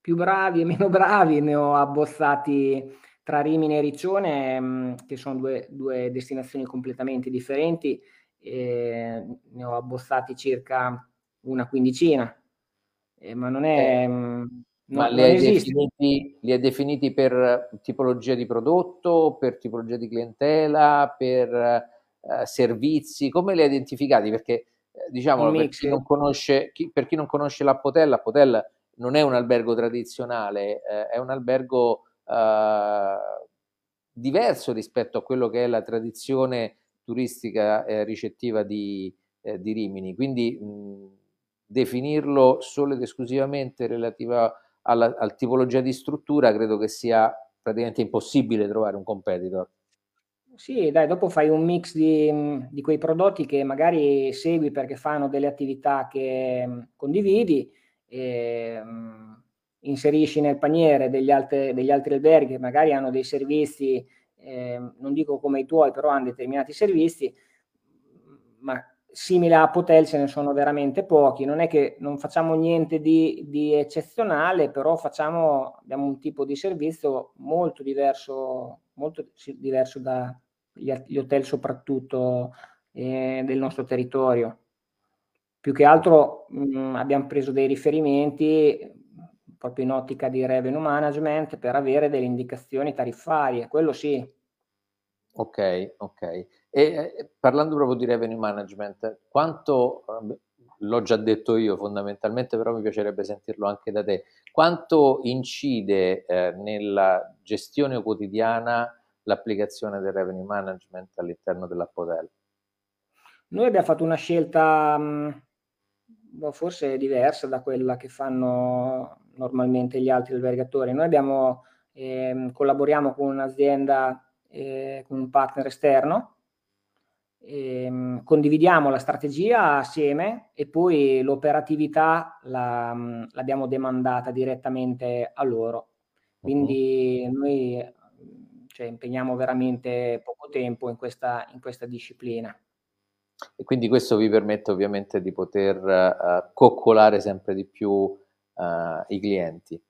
più bravi e meno bravi, ne ho abbozzati tra Rimini e Riccione, mm, che sono due, due destinazioni completamente differenti, ne ho abbozzati circa una quindicina, eh, ma non è... Eh ma li hai, definiti, li hai, definiti, per tipologia di prodotto, per tipologia di clientela, per eh, servizi? Come li hai identificati? Perché eh, diciamo per chi, non conosce, chi, per chi non conosce l'Appotel, l'Appotel non è un albergo tradizionale, eh, è un albergo eh, diverso rispetto a quello che è la tradizione turistica eh, ricettiva di, eh, di Rimini. Quindi mh, definirlo solo ed esclusivamente relativa alla, alla tipologia di struttura, credo che sia praticamente impossibile trovare un competitor. Sì, dai, dopo fai un mix di, di, quei prodotti che magari segui perché fanno delle attività che mm, condividi, e, um, inserisci nel paniere degli, altre, degli altri alberghi che magari hanno dei servizi, eh, non dico come i tuoi, però hanno determinati servizi, ma simile a Potel ce ne sono veramente pochi, non è che non facciamo niente di, di eccezionale, però facciamo, abbiamo un tipo di servizio molto diverso, molto diverso dagli hotel soprattutto eh, del nostro territorio. Più che altro mh, mm, abbiamo preso dei riferimenti proprio in ottica di revenue management per avere delle indicazioni tariffarie, quello sì. Ok, ok. E eh, parlando proprio di revenue management, quanto, ehm, l'ho già detto io fondamentalmente, però mi piacerebbe sentirlo anche da te, quanto incide eh, nella gestione quotidiana l'applicazione del revenue management all'interno dell'Appotel? Noi abbiamo fatto una scelta mh, boh, forse diversa da quella che fanno normalmente gli altri albergatori. Noi abbiamo, eh, collaboriamo con un'azienda, eh, con un partner esterno, ehm, condividiamo la strategia assieme e poi l'operatività la, l'abbiamo demandata direttamente a loro. Quindi uh-huh. noi cioè, impegniamo veramente poco tempo in questa, in questa disciplina. E quindi questo vi permette ovviamente di poter uh, coccolare sempre di più uh, i clienti.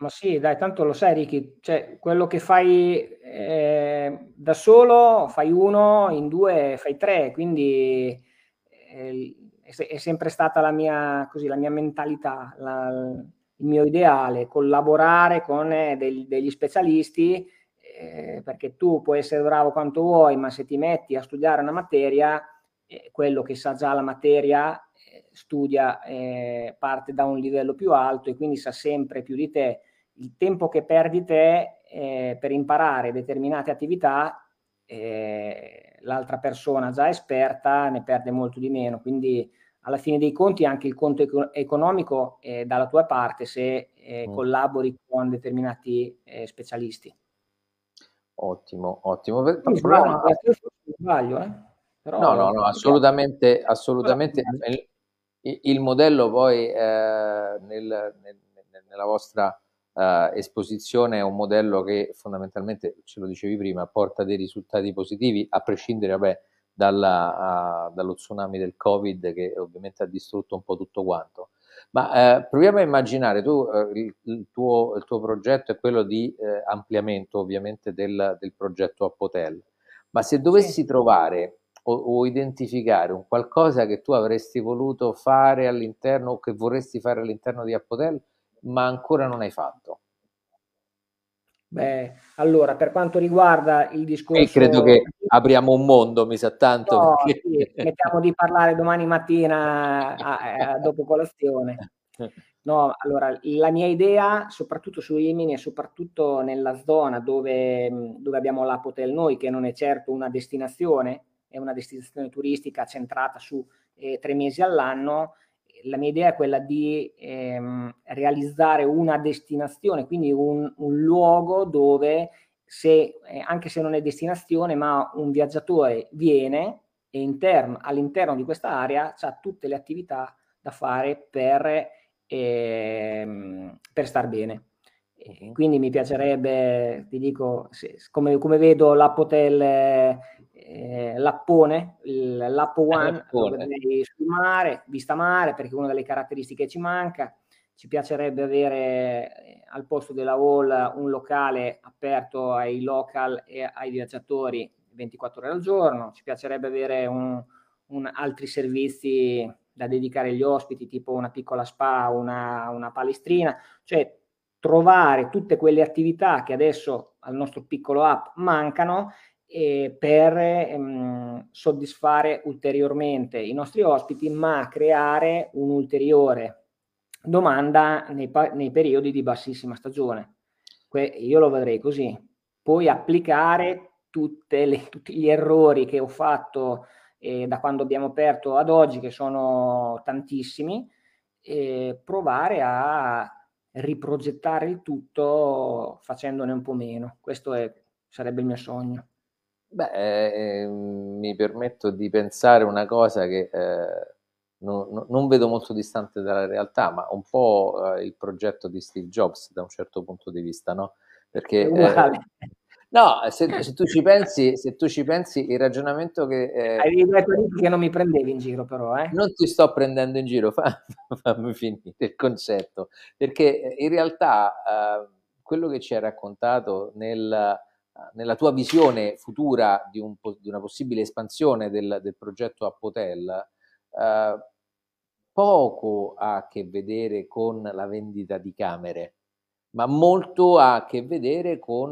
Ma sì, dai, tanto lo sai Ricky, cioè quello che fai eh, da solo fai uno, in due fai tre, quindi eh, è, sempre stata la mia, così, la mia mentalità, la, il mio ideale, collaborare con eh, degli, degli specialisti, eh, perché tu puoi essere bravo quanto vuoi, ma se ti metti a studiare una materia, eh, quello che sa già la materia eh, studia, eh, parte da un livello più alto e quindi sa sempre più di te il tempo che perdi te eh, per imparare determinate attività, eh, l'altra persona già esperta ne perde molto di meno. Quindi alla fine dei conti anche il conto eco- economico è dalla tua parte se eh, mm. collabori con determinati eh, specialisti. Ottimo, ottimo. Sì, sbaglio, sbaglio eh? Però, no, no, no, assolutamente, assolutamente. Il, il modello poi eh, nel, nel, nella vostra uh, esposizione è un modello che fondamentalmente, ce lo dicevi prima, porta dei risultati positivi, a prescindere vabbè, dalla, uh, dallo tsunami del Covid che ovviamente ha distrutto un po' tutto quanto. Ma eh, proviamo a immaginare, tu, eh, il, il, tuo, il, tuo, progetto è quello di eh, ampliamento ovviamente del, del progetto Appotel, ma se dovessi sì. trovare o, o, identificare un qualcosa che tu avresti voluto fare all'interno o che vorresti fare all'interno di Appotel, ma ancora non hai fatto? Beh, allora, per quanto riguarda il discorso... E credo che apriamo un mondo, mi sa tanto. No, perché... sì, smettiamo di parlare domani mattina a, a, dopo colazione. No, allora, la mia idea, soprattutto su Rimini e soprattutto nella zona dove, dove abbiamo l'Apotel noi, che non è certo una destinazione, è una destinazione turistica centrata su eh, tre mesi all'anno, la mia idea è quella di ehm, realizzare una destinazione, quindi un, un luogo dove se, eh, anche se non è destinazione, ma un viaggiatore viene e interno, all'interno di questa area ha tutte le attività da fare per, ehm, per star bene. E quindi mi piacerebbe, ti dico, se, come, come, vedo l'Appotel eh, l'appone, l'app one, eh, sul mare, vista mare, perché una delle caratteristiche ci manca. Ci piacerebbe avere eh, al posto della hall un locale aperto ai local e ai viaggiatori 24 ore al giorno. Ci piacerebbe avere un, un altri servizi da dedicare agli ospiti, tipo una piccola spa, una, una palestrina, cioè trovare tutte quelle attività che adesso al nostro piccolo app mancano eh, per ehm, soddisfare ulteriormente i nostri ospiti, ma creare un'ulteriore domanda nei, nei periodi di bassissima stagione. Que- io lo vedrei così. Poi applicare le, tutti gli errori che ho fatto eh, da quando abbiamo aperto ad oggi, che sono tantissimi, e provare a riprogettare il tutto facendone un po' meno. Questo è, sarebbe il mio sogno. Beh, eh, mi permetto di pensare una cosa che eh, no, non vedo molto distante dalla realtà, ma un po' eh, il progetto di Steve Jobs da un certo punto di vista, no? Perché eh, no, se, se, tu ci pensi, se tu ci pensi, il ragionamento che eh, hai detto che non mi prendevi in giro, però, eh? Non ti sto prendendo in giro, fa, fammi finire il concetto, perché in realtà quello che ci hai raccontato nel nella tua visione futura di, un, di, una possibile espansione del, del progetto Appotel, eh, poco ha a che vedere con la vendita di camere, ma molto ha a che vedere con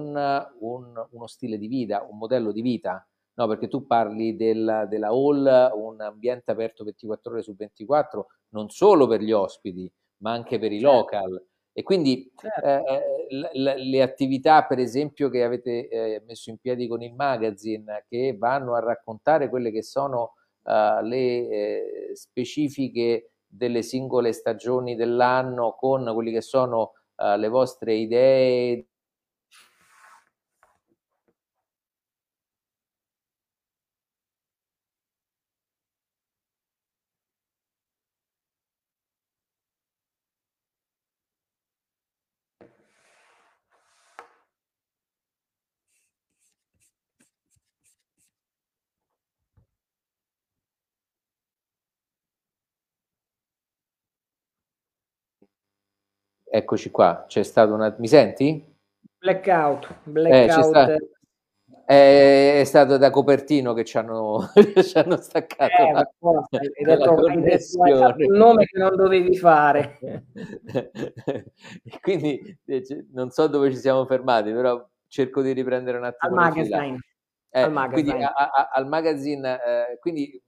un, uno stile di vita, un modello di vita. No, perché tu parli del, della hall, un ambiente aperto 24 ore su 24, non solo per gli ospiti, ma anche per i certo. local e quindi certo. eh, le, le, attività, per esempio, che avete eh, messo in piedi con il magazine, che vanno a raccontare quelle che sono uh, le eh, specifiche delle singole stagioni dell'anno con quelle che sono uh, le vostre idee eccoci qua, c'è stato una... Mi senti? Blackout, blackout. Eh, è, è stato da Copertino che ci hanno, ci hanno staccato eh, la, hai detto, hai detto un nome che non dovevi fare. Quindi non so dove ci siamo fermati, però cerco di riprendere un attimo. Al magazine. Eh, al magazine. Quindi, a, a, al magazine eh, quindi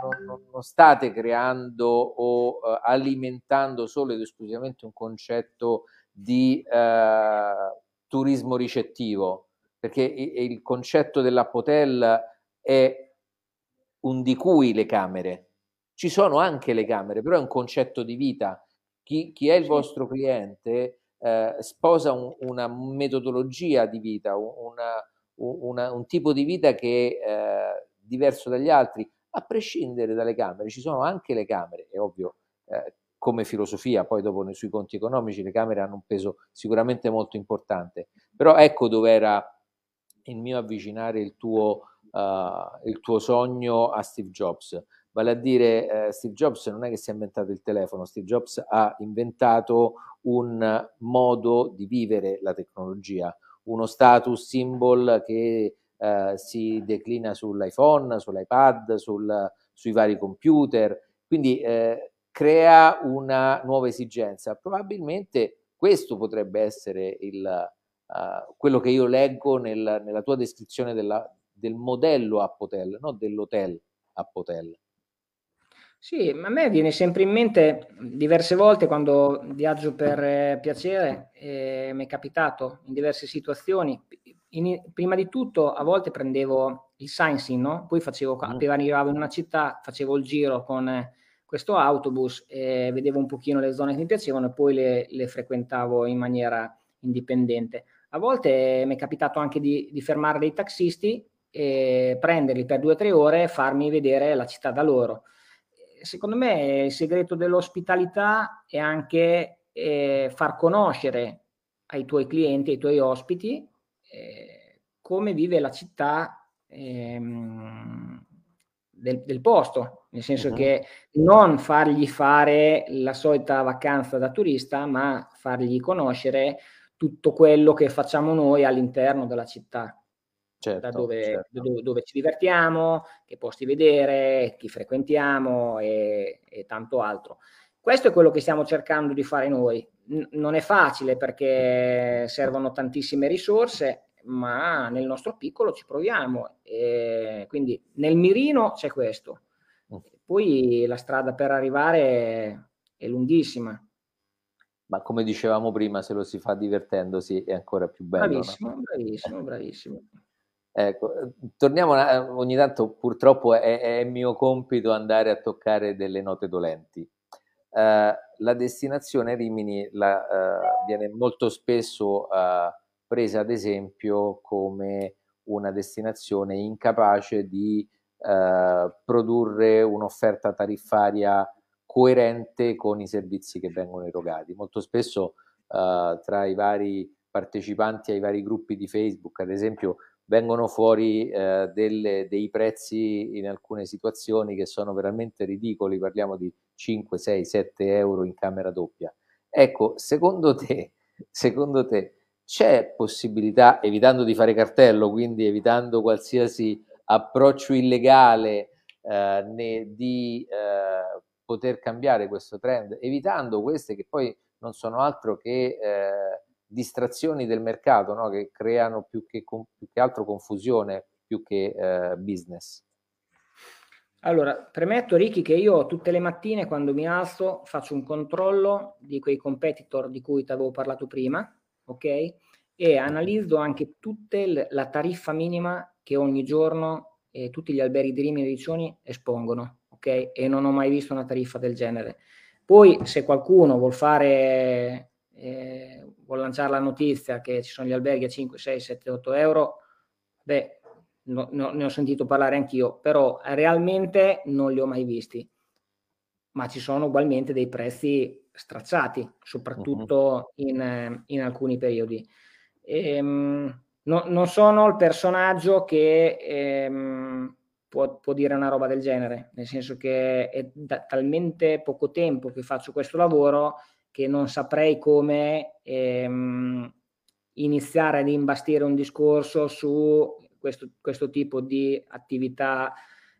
non, non, state creando o uh, alimentando solo ed esclusivamente un concetto di uh, turismo ricettivo, perché il concetto dell'appotel è un di cui le camere. Ci sono anche le camere, però è un concetto di vita. Chi, chi è il vostro cliente eh, sposa un, una metodologia di vita, una, una, un tipo di vita che è eh, diverso dagli altri, a prescindere dalle camere. Ci sono anche le camere, è ovvio, eh, come filosofia, poi dopo sui conti economici le camere hanno un peso sicuramente molto importante, però ecco dove era il mio avvicinare il tuo, uh, il tuo sogno a Steve Jobs. Vale a dire, eh, Steve Jobs non è che si è inventato il telefono, Steve Jobs ha inventato un modo di vivere la tecnologia, uno status symbol che eh, si declina sull'iPhone, sull'iPad, sul, sui vari computer, quindi eh, crea una nuova esigenza. Probabilmente questo potrebbe essere il, uh, quello che io leggo nel, nella tua descrizione della, del modello App Hotel, non dell'hotel App Hotel. Sì, a me viene sempre in mente diverse volte quando viaggio per eh, piacere, eh, mi è capitato in diverse situazioni. In, prima di tutto, a volte prendevo il sightseeing, no? Poi facevo, mm. appena arrivavo in una città, facevo il giro con eh, questo autobus e vedevo un pochino le zone che mi piacevano e poi le, le frequentavo in maniera indipendente. A volte mi è capitato anche di, di fermare dei taxisti e prenderli per due o tre ore e farmi vedere la città da loro secondo me il segreto dell'ospitalità è anche eh, far conoscere ai tuoi clienti, ai tuoi ospiti, eh, come vive la città ehm, del, del, posto, nel senso uh-huh. che non fargli fare la solita vacanza da turista, ma fargli conoscere tutto quello che facciamo noi all'interno della città certo, da dove, certo. dove, dove, ci divertiamo, che posti vedere, chi frequentiamo e, e, tanto altro. Questo è quello che stiamo cercando di fare noi. N- non è facile perché servono tantissime risorse, ma nel nostro piccolo ci proviamo. E quindi nel mirino c'è questo. Mm. Poi la strada per arrivare è lunghissima. Ma come dicevamo prima, se lo si fa divertendosi è ancora più bello. Bravissimo, no? bravissimo, bravissimo. Ecco, torniamo una, ogni tanto purtroppo è, è, mio compito andare a toccare delle note dolenti. Uh, la destinazione Rimini la, uh, viene molto spesso uh, presa ad esempio come una destinazione incapace di produrre un'offerta tariffaria coerente con i servizi che vengono erogati. Molto spesso tra i vari partecipanti ai vari gruppi di Facebook, ad esempio, vengono fuori eh, delle, dei prezzi in alcune situazioni che sono veramente ridicoli, parliamo di 5, 6, 7 euro in camera doppia. Ecco, secondo te, secondo te c'è possibilità, evitando di fare cartello, quindi evitando qualsiasi approccio illegale, eh, né, di eh, poter cambiare questo trend, evitando queste che poi non sono altro che eh, distrazioni del mercato no? che creano più che, più che, altro confusione più che eh, business. Allora, premetto Ricky che io tutte le mattine quando mi alzo faccio un controllo di quei competitor di cui ti avevo parlato prima, ok? E analizzo anche tutta la tariffa minima che ogni giorno eh, tutti gli alberghi di Rimini e Riccioni espongono, ok? E non ho mai visto una tariffa del genere. Poi se qualcuno vuol fare eh, vuol lanciare la notizia che ci sono gli alberghi a 5, 6, 7, 8 euro, beh, no, no, ne ho sentito parlare anch'io, però realmente non li ho mai visti. Ma ci sono ugualmente dei prezzi stracciati, soprattutto uh-huh. in, in, alcuni periodi. Ehm, no, non sono il personaggio che ehm, può, può, dire una roba del genere, nel senso che è da talmente poco tempo che faccio questo lavoro che non saprei come ehm, iniziare ad imbastire un discorso su questo, questo tipo di attività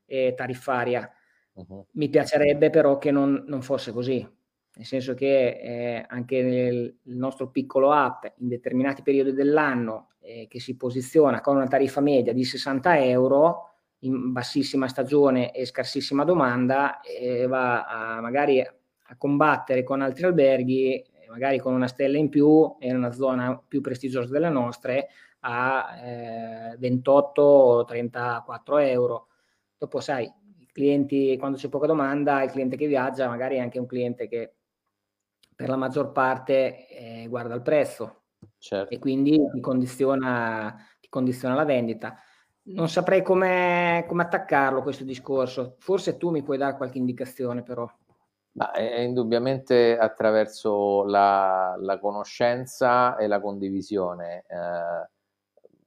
eh, tariffaria. Uh-huh. Mi piacerebbe però che non, non, fosse così, nel senso che eh, anche nel nostro piccolo app in determinati periodi dell'anno eh, che si posiziona con una tariffa media di 60 euro in bassissima stagione e scarsissima domanda eh, va a, magari a combattere con altri alberghi magari con una stella in più in una zona più prestigiosa delle nostre a eh, 28 o 34 euro. Dopo sai, clienti, quando c'è poca domanda, il cliente che viaggia magari è anche un cliente che per la maggior parte eh, guarda il prezzo certo. e quindi ti condiziona, ti condiziona la vendita. Non saprei come, attaccarlo questo discorso, forse tu mi puoi dare qualche indicazione però. Ma è indubbiamente attraverso la, la conoscenza e la condivisione. Eh,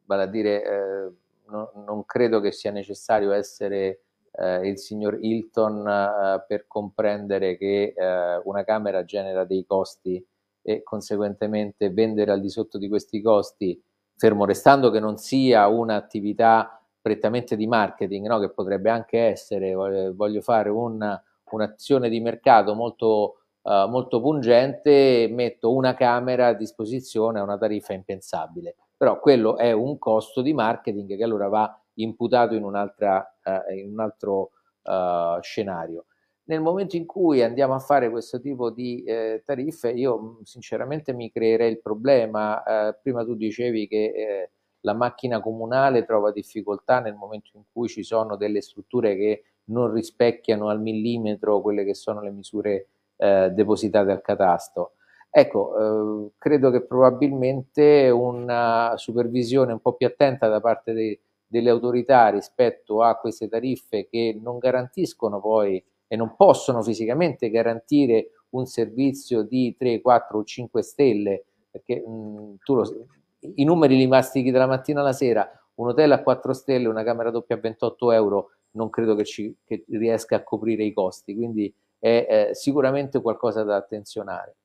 vale a dire, eh, no, non credo che sia necessario essere eh, il signor Hilton eh, per comprendere che eh, una camera genera dei costi e conseguentemente vendere al di sotto di questi costi, fermo restando che non sia un'attività prettamente di marketing, no? che potrebbe anche essere, voglio fare un un'azione di mercato molto, uh, molto pungente, metto una camera a disposizione a una tariffa impensabile. Però quello è un costo di marketing che allora va imputato in, uh, in un altro uh, scenario. Nel momento in cui andiamo a fare questo tipo di eh, tariffe, io sinceramente mi creerei il problema. Eh, prima tu dicevi che eh, la macchina comunale trova difficoltà nel momento in cui ci sono delle strutture che non rispecchiano al millimetro quelle che sono le misure eh, depositate al catasto. Ecco, eh, credo che probabilmente una supervisione un po' più attenta da parte dei, delle autorità rispetto a queste tariffe che non garantiscono poi e non possono fisicamente garantire un servizio di 3, 4 o 5 stelle, perché mh, lo, i numeri li mastichi dalla mattina alla sera, un hotel a 4 stelle, una camera doppia a 28 euro non credo che, ci, che riesca a coprire i costi, quindi è eh, sicuramente qualcosa da attenzionare.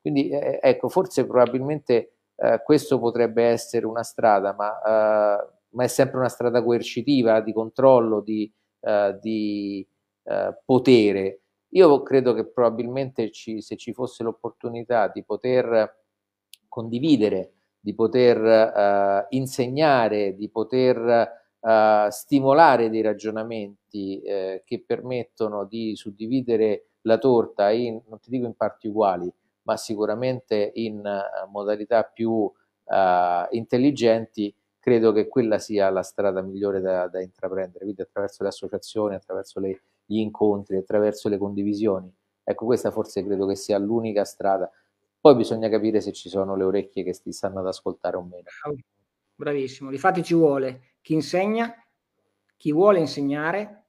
Quindi eh, ecco, forse probabilmente eh, questo potrebbe essere una strada, ma, eh, ma, è sempre una strada coercitiva, di controllo, di, eh, di eh, potere. Io credo che probabilmente ci, se ci fosse l'opportunità di poter condividere, di poter insegnare, di poter uh, stimolare dei ragionamenti eh, che permettono di suddividere la torta in, non ti dico in parti uguali, ma sicuramente in modalità più uh, intelligenti, credo che quella sia la strada migliore da, da intraprendere, quindi attraverso le associazioni, attraverso le, gli incontri, attraverso le condivisioni. Ecco, questa forse credo che sia l'unica strada. Poi bisogna capire se ci sono le orecchie che ti stanno ad ascoltare o meno. Bravissimo, difatti ci vuole chi insegna, chi vuole insegnare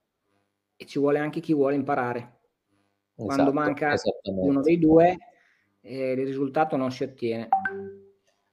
e ci vuole anche chi vuole imparare. Quando esatto, manca uno dei due, eh, il risultato non si ottiene.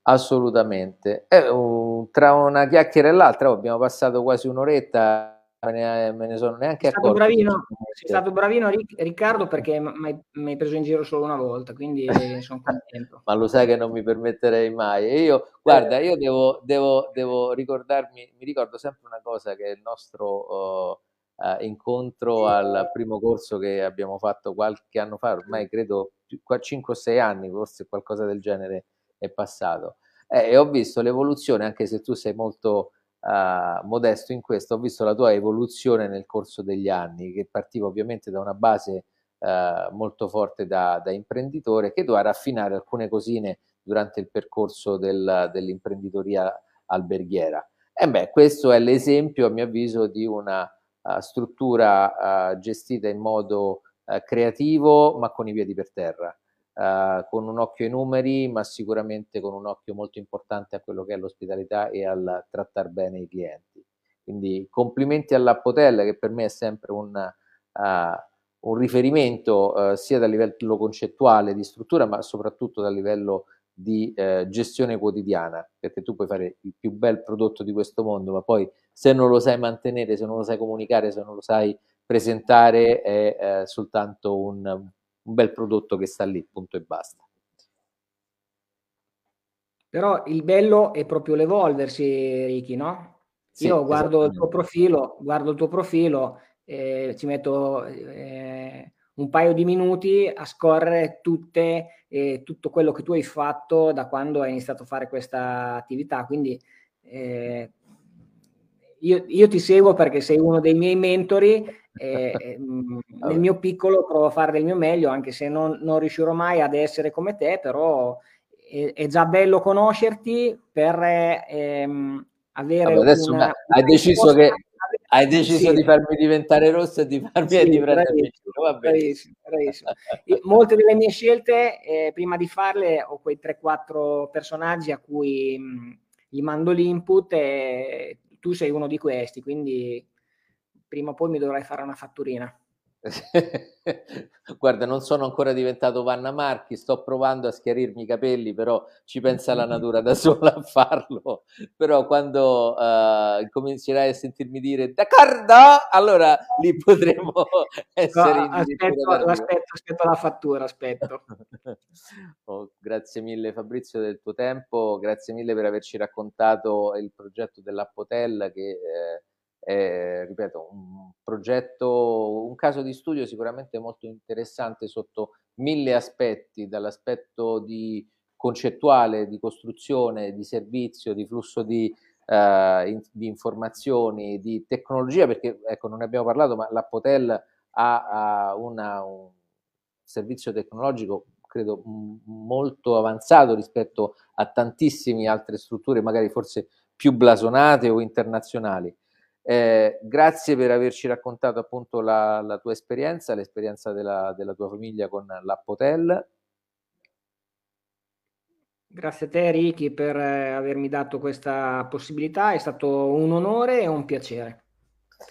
Assolutamente. Eh, uh, tra una chiacchiera e l'altra abbiamo passato quasi un'oretta me ne, me ne sono neanche accorto. Stato bravino, sei stato bravino Riccardo perché mi hai preso in giro solo una volta, quindi sono contento. Ma lo sai che non mi permetterei mai. E io, guarda, io devo, devo, devo ricordarmi, mi ricordo sempre una cosa che è il nostro... Uh, Uh, incontro al primo corso che abbiamo fatto qualche anno fa, ormai credo 5 o 6 anni, forse qualcosa del genere è passato. Eh, e ho visto l'evoluzione, anche se tu sei molto uh, modesto in questo, ho visto la tua evoluzione nel corso degli anni, che partiva ovviamente da una base uh, molto forte da, da, imprenditore, che doveva raffinare alcune cosine durante il percorso del, dell'imprenditoria alberghiera. E beh, questo è l'esempio, a mio avviso, di una uh, struttura gestita in modo creativo, ma con i piedi per terra. Uh, con un occhio ai numeri, ma sicuramente con un occhio molto importante a quello che è l'ospitalità e al trattare bene i clienti. Quindi complimenti all'Appotel che per me è sempre un, uh, un riferimento uh, sia dal livello concettuale di struttura, ma soprattutto dal livello di gestione quotidiana, perché tu puoi fare il più bel prodotto di questo mondo, ma poi se non lo sai mantenere, se non lo sai comunicare, se non lo sai presentare, è soltanto un un bel prodotto che sta lì, punto e basta. Però il bello è proprio l'evolversi, Ricky, no? Sì, Io guardo il tuo profilo, guardo il tuo profilo, eh, ci metto eh, un paio di minuti a scorrere tutte, eh, tutto quello che tu hai fatto da quando hai iniziato a fare questa attività. Quindi eh, io, io, ti seguo perché sei uno dei miei mentori. Eh, nel mio piccolo provo a fare del mio meglio, anche se non, non riuscirò mai ad essere come te, però è, è già bello conoscerti per ehm, avere Vabbè, adesso una, hai deciso che hai deciso sì. di farmi diventare rosso e di farmi sì, di prendere bravissimo, bravissimo. Molte delle mie scelte, eh, prima di farle, ho quei 3-4 personaggi a cui mh, gli mando l'input e tu sei uno di questi, quindi prima o poi mi dovrai fare una fatturina. Guarda, non sono ancora diventato Vanna Marchi, sto provando a schiarirmi i capelli, però ci pensa la natura da sola a farlo. Però quando uh, comincerai a sentirmi dire d'accordo, allora lì potremo essere no, aspetto, aspetto, aspetto, la fattura, aspetto. oh, grazie mille Fabrizio del tuo tempo, grazie mille per averci raccontato il progetto dell'App Hotel che... Eh, eh, ripeto, un progetto, un caso di studio sicuramente molto interessante sotto mille aspetti, dall'aspetto di concettuale, di costruzione, di servizio, di flusso di, uh, in, di informazioni, di tecnologia, perché ecco, non ne abbiamo parlato, ma l'Appotel ha, ha una, un servizio tecnologico credo molto avanzato rispetto a tantissime altre strutture, magari forse più blasonate o internazionali. Eh, grazie per averci raccontato appunto la, la tua esperienza, l'esperienza della, della, tua famiglia con l'App Hotel. Grazie a te Ricky per eh, avermi dato questa possibilità, è stato un onore e un piacere.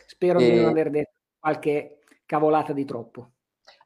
Spero e... di non aver detto qualche cavolata di troppo.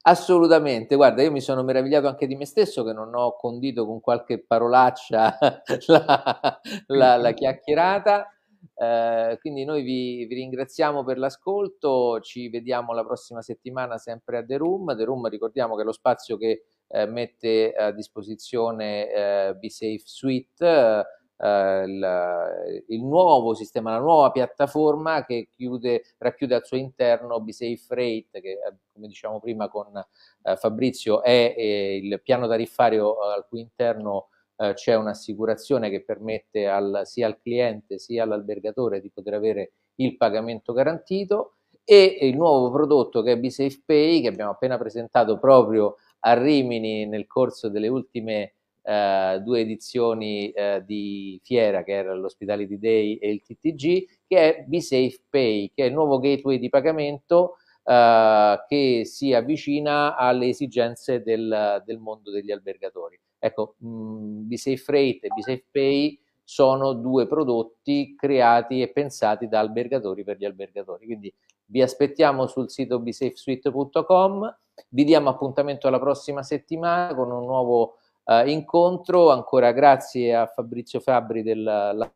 Assolutamente, guarda, io mi sono meravigliato anche di me stesso che non ho condito con qualche parolaccia la, la, la chiacchierata. Eh, quindi noi vi, vi, ringraziamo per l'ascolto, ci vediamo la prossima settimana sempre a The Room. The Room ricordiamo che è lo spazio che eh, mette a disposizione eh, Be Safe Suite, eh, il, il, nuovo sistema, la nuova piattaforma che chiude, racchiude al suo interno Be Safe Rate, che eh, come diciamo prima con eh, Fabrizio è il piano tariffario al cui interno eh, c'è un'assicurazione che permette al, sia al cliente sia all'albergatore di poter avere il pagamento garantito e il nuovo prodotto che è BeSafe Pay che abbiamo appena presentato proprio a Rimini nel corso delle ultime eh, due edizioni eh, di fiera che era l'Hospitality Day e il TTG che è BeSafe Pay che è il nuovo gateway di pagamento eh, che si avvicina alle esigenze del, del mondo degli albergatori. Ecco, mh, BSafe Freight e BSafe Pay sono due prodotti creati e pensati da albergatori per gli albergatori. Quindi vi aspettiamo sul sito bsafesuite.com, vi diamo appuntamento alla prossima settimana con un nuovo uh, incontro. Ancora grazie a Fabrizio Fabri del...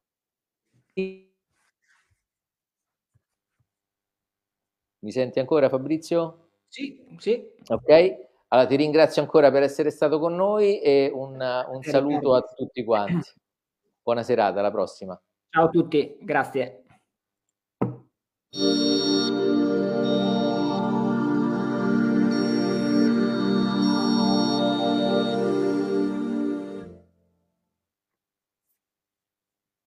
Mi senti ancora Fabrizio? Sì, sì. Ok. Allora, ti ringrazio ancora per essere stato con noi e un, un saluto a tutti quanti. Buona serata, alla prossima. Ciao a tutti, grazie.